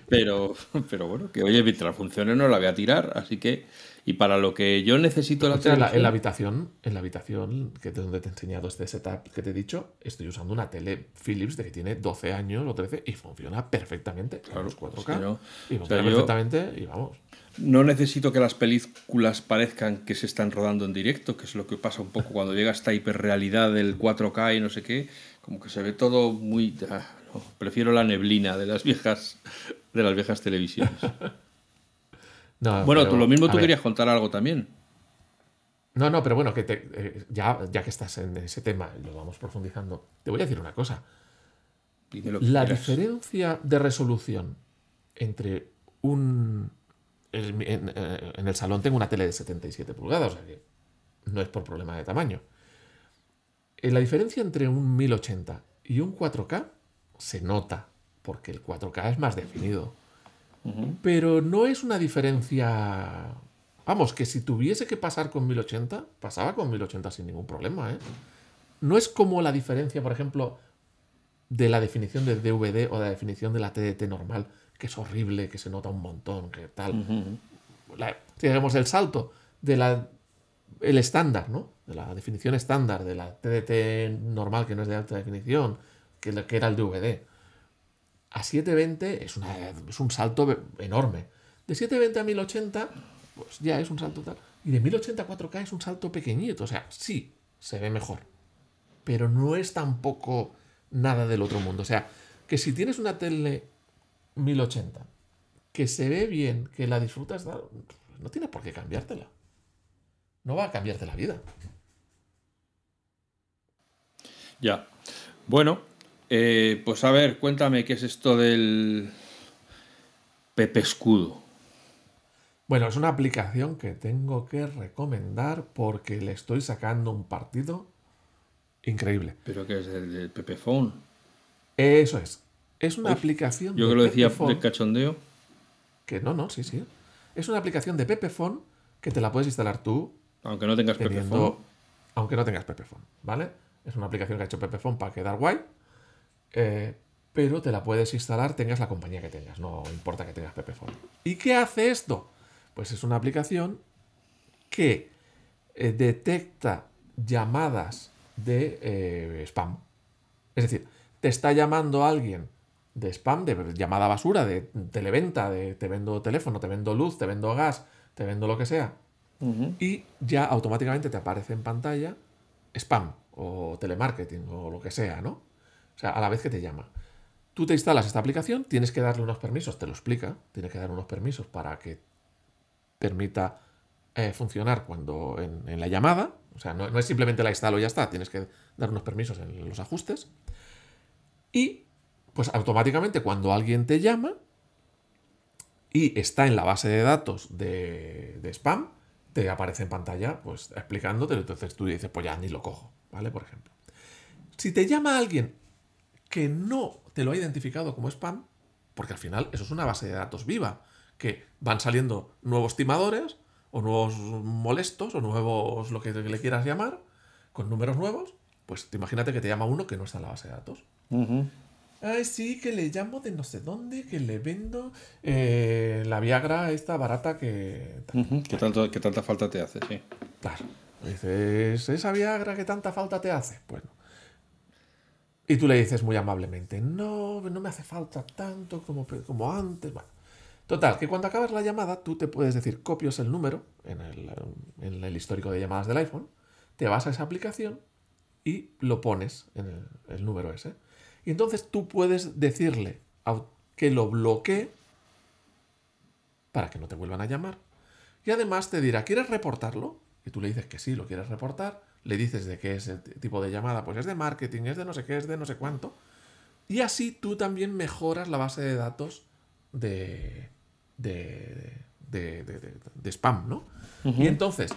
Pero, pero bueno, que oye, mientras funcione no la voy a tirar, así que y para lo que yo necesito la O sea, en la, en la habitación, en la habitación que donde te he enseñado este setup que te he dicho, estoy usando una tele Philips de que tiene 12 años o 13 y funciona perfectamente. Claro, los 4K. sí, ¿no? Y O funciona sea, yo- perfectamente y vamos. no necesito que las películas parezcan que se están rodando en directo, que es lo que pasa un poco cuando llega esta hiperrealidad del 4K y no sé qué, como que se ve todo muy ah, no, prefiero la neblina de las viejas de las viejas televisiones. No, Bueno, pero, tú lo mismo tú ver, querías contar algo también. No, no, pero bueno, que te- eh, ya, ya que estás en ese tema y lo vamos profundizando, te voy a decir una cosa. Dime lo que La quieras. diferencia de resolución entre un... En, en- en el salón tengo una tele de 77 pulgadas, o sea que no es por problema de tamaño. Eh, La diferencia entre un 1080 y y un 4K se nota, porque el 4K es más definido. Pero no es una diferencia... Vamos, que si tuviese que pasar con 1080, pasaba con 1080 sin ningún problema, ¿eh? No es como la diferencia, por ejemplo, de la definición de DVD o de la definición de la TDT normal, que es horrible, que se nota un montón, que tal. digamos, el salto de la el estándar, ¿no? De la definición estándar de la TDT normal, que no es de alta definición, que, que era el DVD, a 720 es, una, es un salto enorme. De 720 a 1080, pues ya es un salto tal. Y de 1080 a 4K es un salto pequeñito. O sea, sí, se ve mejor. Pero no es tampoco nada del otro mundo. O sea, que si tienes una tele 1080 que se ve bien, que la disfrutas, no tienes por qué cambiártela. No va a cambiarte la vida. Ya. Bueno, eh, pues a ver, cuéntame qué es esto del Pepe Escudo. Bueno, es una aplicación que tengo que recomendar porque le estoy sacando un partido increíble. ¿Pero qué es el, Pepe Phone? Eso es. Es una aplicación Yo que lo decía de cachondeo. Que no, no, sí, sí. Es una aplicación de Pepephone que te la puedes instalar tú. Aunque no tengas Pepephone. Aunque no tengas Pepephone, ¿vale? Es una aplicación que ha hecho Pepephone para quedar guay. Eh, pero te la puedes instalar tengas la compañía que tengas, no importa que tengas Pepephone. ¿Y qué hace esto? Pues es una aplicación que eh, detecta llamadas de eh, spam. Es decir, te está llamando alguien de spam, de llamada basura, de televenta, de te vendo teléfono, te vendo luz, te vendo gas, te vendo lo que sea. Y ya automáticamente te aparece en pantalla spam o telemarketing o lo que sea, ¿no? Sea, a la vez que te llama. Tú te instalas esta aplicación, tienes que darle unos permisos, te lo explica, tienes que dar unos permisos para que permita eh, funcionar cuando en, la llamada. O sea, no, es simplemente la instalo y ya está, tienes que dar unos permisos en los ajustes. Y pues automáticamente cuando alguien te llama y está en la base de datos de, spam, te aparece en pantalla pues explicándote, entonces tú dices, pues ya ni lo cojo, ¿vale? Por ejemplo. Si te llama alguien que no te lo ha identificado como spam, porque al final eso es una base de datos viva, que van saliendo nuevos timadores o nuevos molestos o nuevos lo que le quieras llamar, con números nuevos, pues te imagínate que te llama uno que no está en la base de datos. Ay, sí, que le llamo de no sé dónde, que le vendo eh, la Viagra esta barata que... ¿Qué, tanto, tanta falta te hace? Sí. Claro. Dices, ¿esa Viagra que tanta falta te hace? Bueno. Y tú le dices muy amablemente, no, no me hace falta tanto como, como antes. Bueno. Total, que cuando acabas la llamada, tú te puedes decir, copias el número en el, en el histórico de llamadas del iPhone, te vas a esa aplicación y lo pones en el, el número ese. Y entonces tú puedes decirle que lo bloquee para que no te vuelvan a llamar. Y además te dirá, ¿quieres reportarlo? Y tú le dices que sí, lo quieres reportar. Le dices de qué es el tipo de llamada, pues es de marketing, es de no sé qué, es de no sé cuánto. Y así tú también mejoras la base de datos de, de, de, spam, ¿no? Y entonces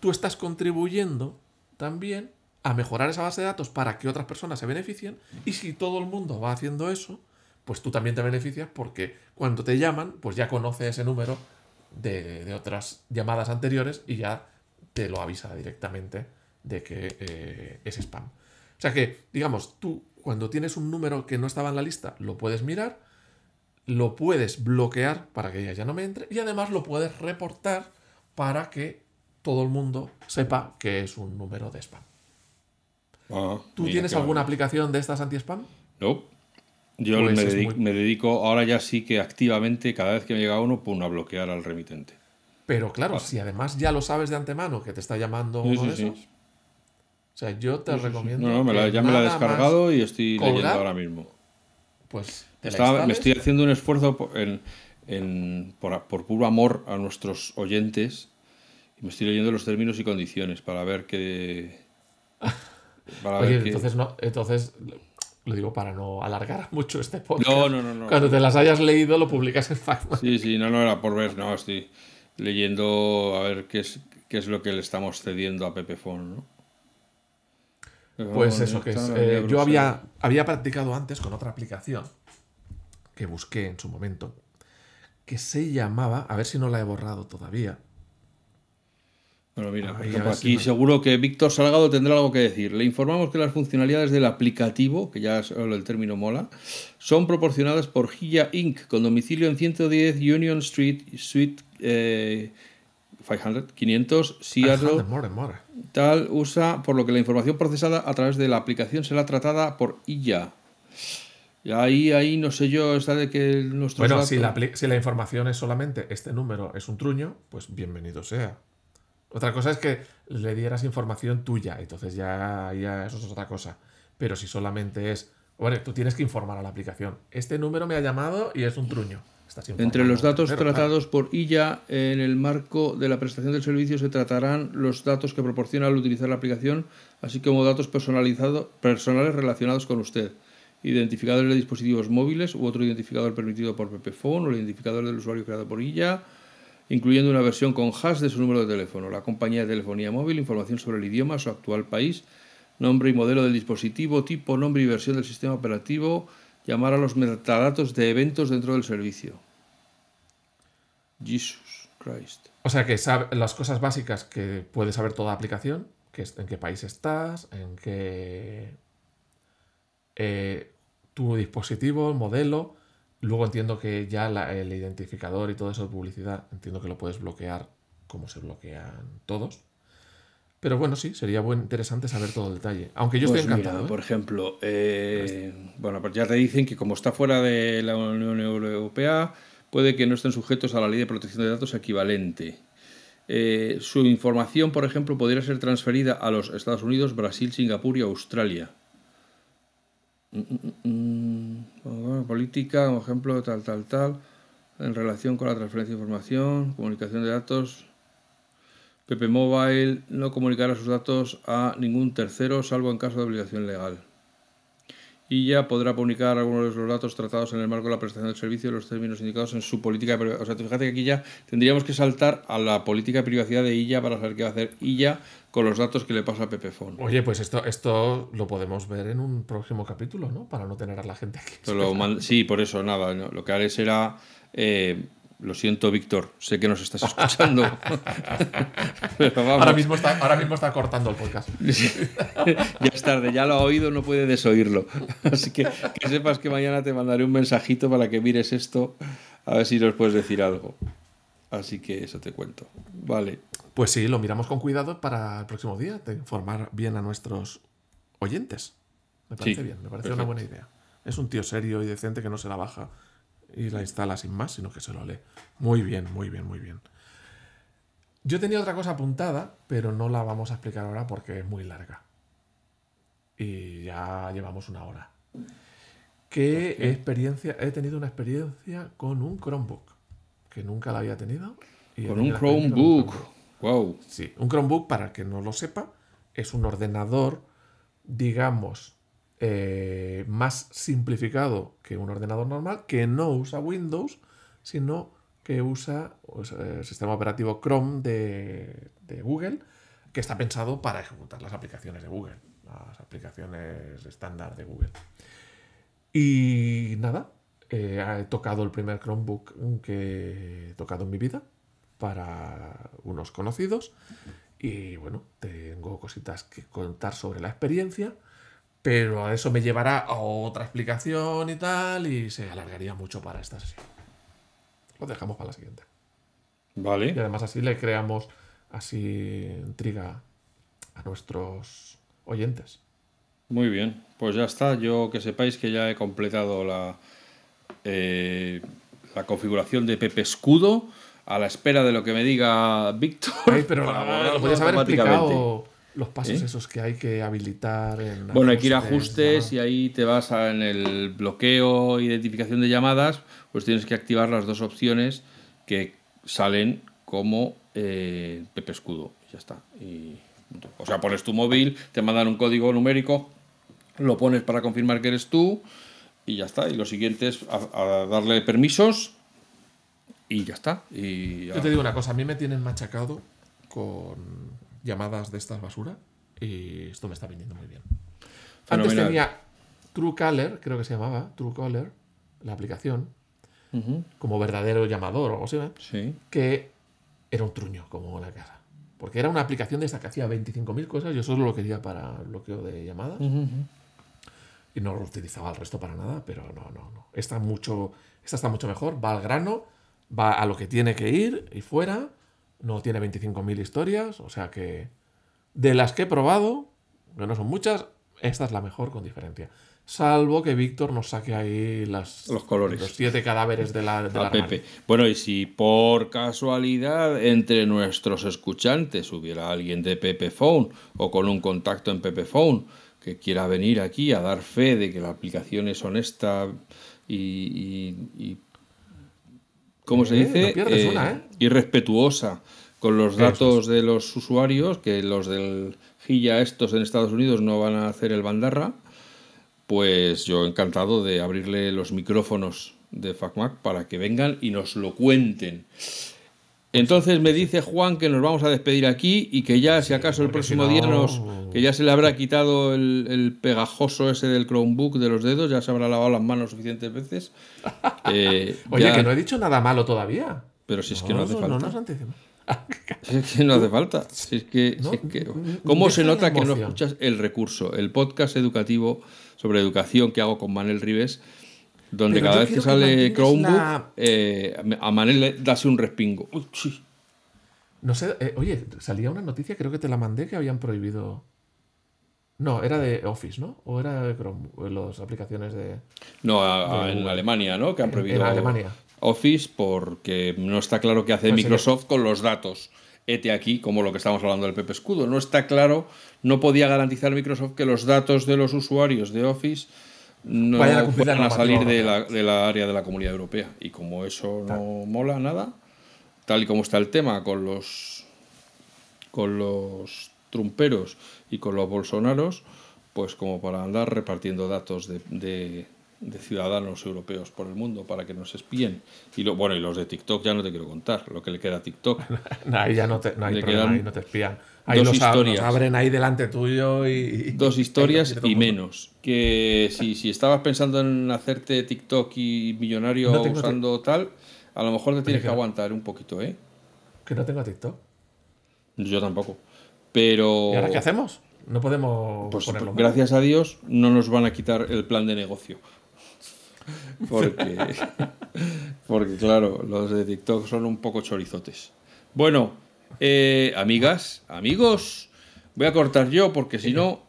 tú estás contribuyendo también a mejorar esa base de datos para que otras personas se beneficien. Y si todo el mundo va haciendo eso, pues tú también te beneficias porque cuando te llaman, pues ya conoce ese número de, otras llamadas anteriores y ya te lo avisa directamente de que eh, es spam. O sea que, digamos, tú cuando tienes un número que no estaba en la lista, lo puedes mirar, lo puedes bloquear para que ya no me entre y además lo puedes reportar para que todo el mundo sepa que es un número de spam. Ah, ¿Tú tienes alguna aplicación de estas anti-spam? No. Yo pues me, dedico, ahora ya sí que activamente, cada vez que me llega uno, pum, a bloquear al remitente. Pero claro, si además ya lo sabes de antemano que te está llamando uno de esos. O sea, yo te recomiendo. No, no, ya me la he descargado y estoy leyendo ahora mismo. Pues. me estoy haciendo un esfuerzo por, por, puro amor a nuestros oyentes y me estoy leyendo los términos y condiciones para ver qué. Oye, entonces, no, entonces lo digo para no alargar mucho este podcast. No, no, no. Cuando te las hayas leído, lo publicas en Facebook. Sí, sí, no, no era por ver, no, estoy leyendo a ver qué es, qué es lo que le estamos cediendo a Pepefon, ¿no? Pues eso, que es, eh, yo había, había practicado antes con otra aplicación que busqué en su momento, que se llamaba, a ver si no la he borrado todavía. Bueno, mira, por Ahí, a ejemplo, ver si aquí seguro que Víctor Salgado tendrá algo que decir. Le informamos que las funcionalidades del aplicativo, que ya solo el término mola, son proporcionadas por Gia Inc., con domicilio en 110 Union Street, Suite eh, 500, 500, Seattle. Alejandro, more, more. Tal usa, por lo que la información procesada a través de la aplicación será tratada por IA. Y ahí, ahí no sé yo, está de que nuestros Bueno, datos- si la, si la información es solamente este número es un truño, pues bienvenido sea. Otra cosa es que le dieras información tuya, entonces ya, ya eso es otra cosa. Pero si solamente es, bueno, tú tienes que informar a la aplicación. Este número me ha llamado y es un truño. Entre los datos tratados por IA en el marco de la prestación del servicio se tratarán los datos que proporciona al utilizar la aplicación, así como datos personalizados personales relacionados con usted, identificadores de dispositivos móviles u otro identificador permitido por PPFone o el identificador del usuario creado por IA, incluyendo una versión con hash de su número de teléfono, la compañía de telefonía móvil, información sobre el idioma, su actual país, nombre y modelo del dispositivo, tipo, nombre y versión del sistema operativo, llamar a los metadatos de eventos dentro del servicio. Jesus Christ. O sea que sabe las cosas básicas que puede saber toda aplicación, que es en qué país estás, en qué eh, tu dispositivo, el modelo. Luego entiendo que ya la- el identificador y todo eso de publicidad, entiendo que lo puedes bloquear como se bloquean todos. Pero bueno, sí, sería buen, interesante saber todo el detalle. Aunque yo Pues estoy mira, encantado. ¿eh? por ejemplo, eh, bueno, pues ya te dicen que como está fuera de la Unión Europea, puede que no estén sujetos a la ley de protección de datos equivalente. Eh, su información, por ejemplo, podría ser transferida a los Estados Unidos, Brasil, Singapur y Australia. Mm, mm, mm, bueno, política, por ejemplo, tal, tal, tal, en relación con la transferencia de información, comunicación de datos. PP Mobile no comunicará sus datos a ningún tercero, salvo en caso de obligación legal. Y ya podrá comunicar algunos de los datos tratados en el marco de la prestación del servicio y los términos indicados en su política de privacidad. O sea, tú fíjate que aquí ya tendríamos que saltar a la política de privacidad de IA para saber qué va a hacer IA con los datos que le pasa a Pepefone. Oye, pues esto, esto lo podemos ver en un próximo capítulo, ¿no? Para no tener a la gente aquí. Te lo man- sí, por eso, nada. no, Lo que haré será. eh, lo siento, Víctor, sé que nos estás escuchando. Ahora mismo, está, ahora mismo está cortando el podcast. ya es tarde, ya lo ha oído, no puede desoírlo. Así que que sepas que mañana te mandaré un mensajito para que mires esto, a ver si nos puedes decir algo. Así que eso te cuento. Vale. Pues sí, lo miramos con cuidado para el próximo día, de informar bien a nuestros oyentes. Me parece Sí, bien, me parece perfecto. una buena idea. Es un tío serio y decente que no se la baja y la instala sin más, sino que se lo lee. Muy bien, muy bien, muy bien. Yo tenía otra cosa apuntada, pero no la vamos a explicar ahora porque es muy larga. Y ya llevamos una hora. ¿Qué experiencia? He tenido una experiencia con un Chromebook, que nunca la había tenido. y Con un experiencia con un Chromebook. Wow. Sí, un Chromebook, para que no lo sepa, es un ordenador, digamos, eh, más simplificado que un ordenador normal, que no usa Windows, sino que usa pues, eh, el sistema operativo Chrome de, Google, que está pensado para ejecutar las aplicaciones de Google, las aplicaciones estándar de Google. Y nada, eh, he tocado el primer Chromebook que he tocado en mi vida para unos conocidos. Y bueno, tengo cositas que contar sobre la experiencia, pero a eso me llevará a otra explicación y tal, y se alargaría mucho para esta sesión. Lo dejamos para la siguiente. Y Vale. además así le creamos así intriga a nuestros oyentes. Muy bien. Pues ya está. Yo que sepáis que ya he completado la, eh, la configuración de Pepe Escudo a la espera de lo que me diga Víctor. Ay, pero lo podías haber explicado los pasos ¿Eh? esos que hay que habilitar en Bueno, hay que ir a ajustes, y ahí te vas a- en el bloqueo, identificación de llamadas, pues tienes que activar las dos opciones que salen como eh, Pepe Escudo. Ya está. Y, o sea, pones tu móvil, te mandan un código numérico, lo pones para confirmar que eres tú y ya está. Y lo siguiente es a, a darle permisos y ya está. Y ya- Yo te digo una cosa, a mí me tienen machacado con llamadas de estas basura y esto me está viniendo muy bien. Antes Fenomenal. tenía Truecaller, creo que se llamaba, Truecaller, la aplicación, Ujú, como verdadero llamador o algo así, ¿eh? Sí. que era un truño como una casa. Porque era una aplicación de esta que hacía 25.000 cosas, yo solo lo quería para bloqueo de llamadas Ujú, ujú. y no lo utilizaba el resto para nada, pero no, no, no. Esta, mucho, esta está mucho mejor, va al grano, va a lo que tiene que ir y fuera, no tiene 25.000 historias, o sea que de las que he probado, que no son muchas, esta es la mejor con diferencia. Salvo que Víctor nos saque ahí las, Los colores. los siete cadáveres de la, de la Pepe. Bueno, y si por casualidad entre nuestros escuchantes hubiera alguien de Pepe Phone o con un contacto en Pepe Phone que quiera venir aquí a dar fe de que la aplicación es honesta y, y- y- ¿cómo se Eh, dice? no pierdes una, ¿eh? Y respetuosa con los datos de los usuarios, que los del GIA estos en Estados Unidos no van a hacer el bandarra, pues yo encantado de abrirle los micrófonos de FacMac para que vengan y nos lo cuenten. Entonces me dice Juan que nos vamos a despedir aquí y que ya, si acaso, el si próximo no- día nos. que ya se le habrá quitado el, el pegajoso ese del Chromebook de los dedos, ya se habrá lavado las manos suficientes veces. Eh, Oye, ya- que no he dicho nada malo todavía. Pero si es que no hace no, falta. nos anticipamos. Si es que no hace falta. Si es que, No, si es que- ¿Cómo se nota que no escuchas el recurso? El podcast educativo sobre educación que hago con Manel Rives, donde Pero cada vez que que sale mantienes Chromebook, la- eh, a Manel le dase un respingo. Uy, sí. No sé, eh, oye, salía una noticia, creo que te la mandé, que habían prohibido. No, era de Office, ¿no? O era de Chrome, las aplicaciones de. No, a- a- De en. Alemania, ¿no? Que han prohibido en Alemania. Office porque no está claro qué hace Pues Microsoft con los datos. Ete aquí, como lo que estamos hablando del Pepe Escudo. No está claro, no podía garantizar Microsoft que los datos de los usuarios de Office no Vayan a cumplir fueran a salir de la, de la área de la comunidad europea. Y como eso no mola nada, tal y como está el tema con los con los trumperos y con los bolsonaros, pues como para andar repartiendo datos de, de- de ciudadanos europeos por el mundo para que nos espíen. Y lo, bueno, y los de TikTok ya no te quiero contar, lo que le queda a TikTok. Ahí ya no, te, no hay Le problema, ahí no te espían. Ahí dos los, ab- historias. los abren ahí delante tuyo y. Dos historias y menos. Que si, si estabas pensando en hacerte TikTok y millonario No usando tal, a lo mejor te tienes que aguantar un poquito, ¿eh? Que no tengo TikTok. Yo tampoco. Pero... ¿Y ahora qué hacemos? No podemos Pues ponerlo. gracias a Dios no nos van a quitar el plan de negocio. Porque, porque claro, los de TikTok son un poco chorizotes. Bueno, eh, amigas, amigos, voy a cortar yo porque si no,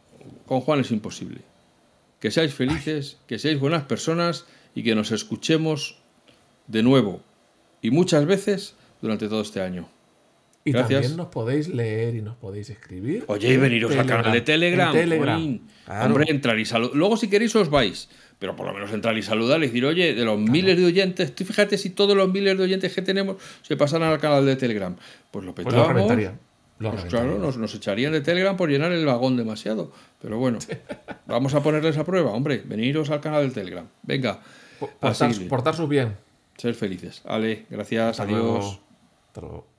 con Juan es imposible. Que seáis felices, que seáis buenas personas y que nos escuchemos de nuevo y muchas veces durante todo este año. Y gracias. también nos podéis leer y nos podéis escribir. Oye, y en veniros al canal de Telegram. En Telegram. Claro. Hombre, entrar y saludar. Luego, si queréis, os vais. Pero por lo menos entrar y saludar y decir, oye, de los miles de oyentes, tú fíjate si todos los miles de oyentes que tenemos se pasaran al canal de Telegram. Pues lo Pues lo petábamos. Lo Pues claro, nos, nos echarían de Telegram por llenar el vagón demasiado. Pero bueno, vamos a ponerles a prueba, hombre. Veniros al canal del Telegram. Venga, Portar, seguir. portar su bien. ser felices. Ale, gracias, Hasta adiós. luego. Hasta luego.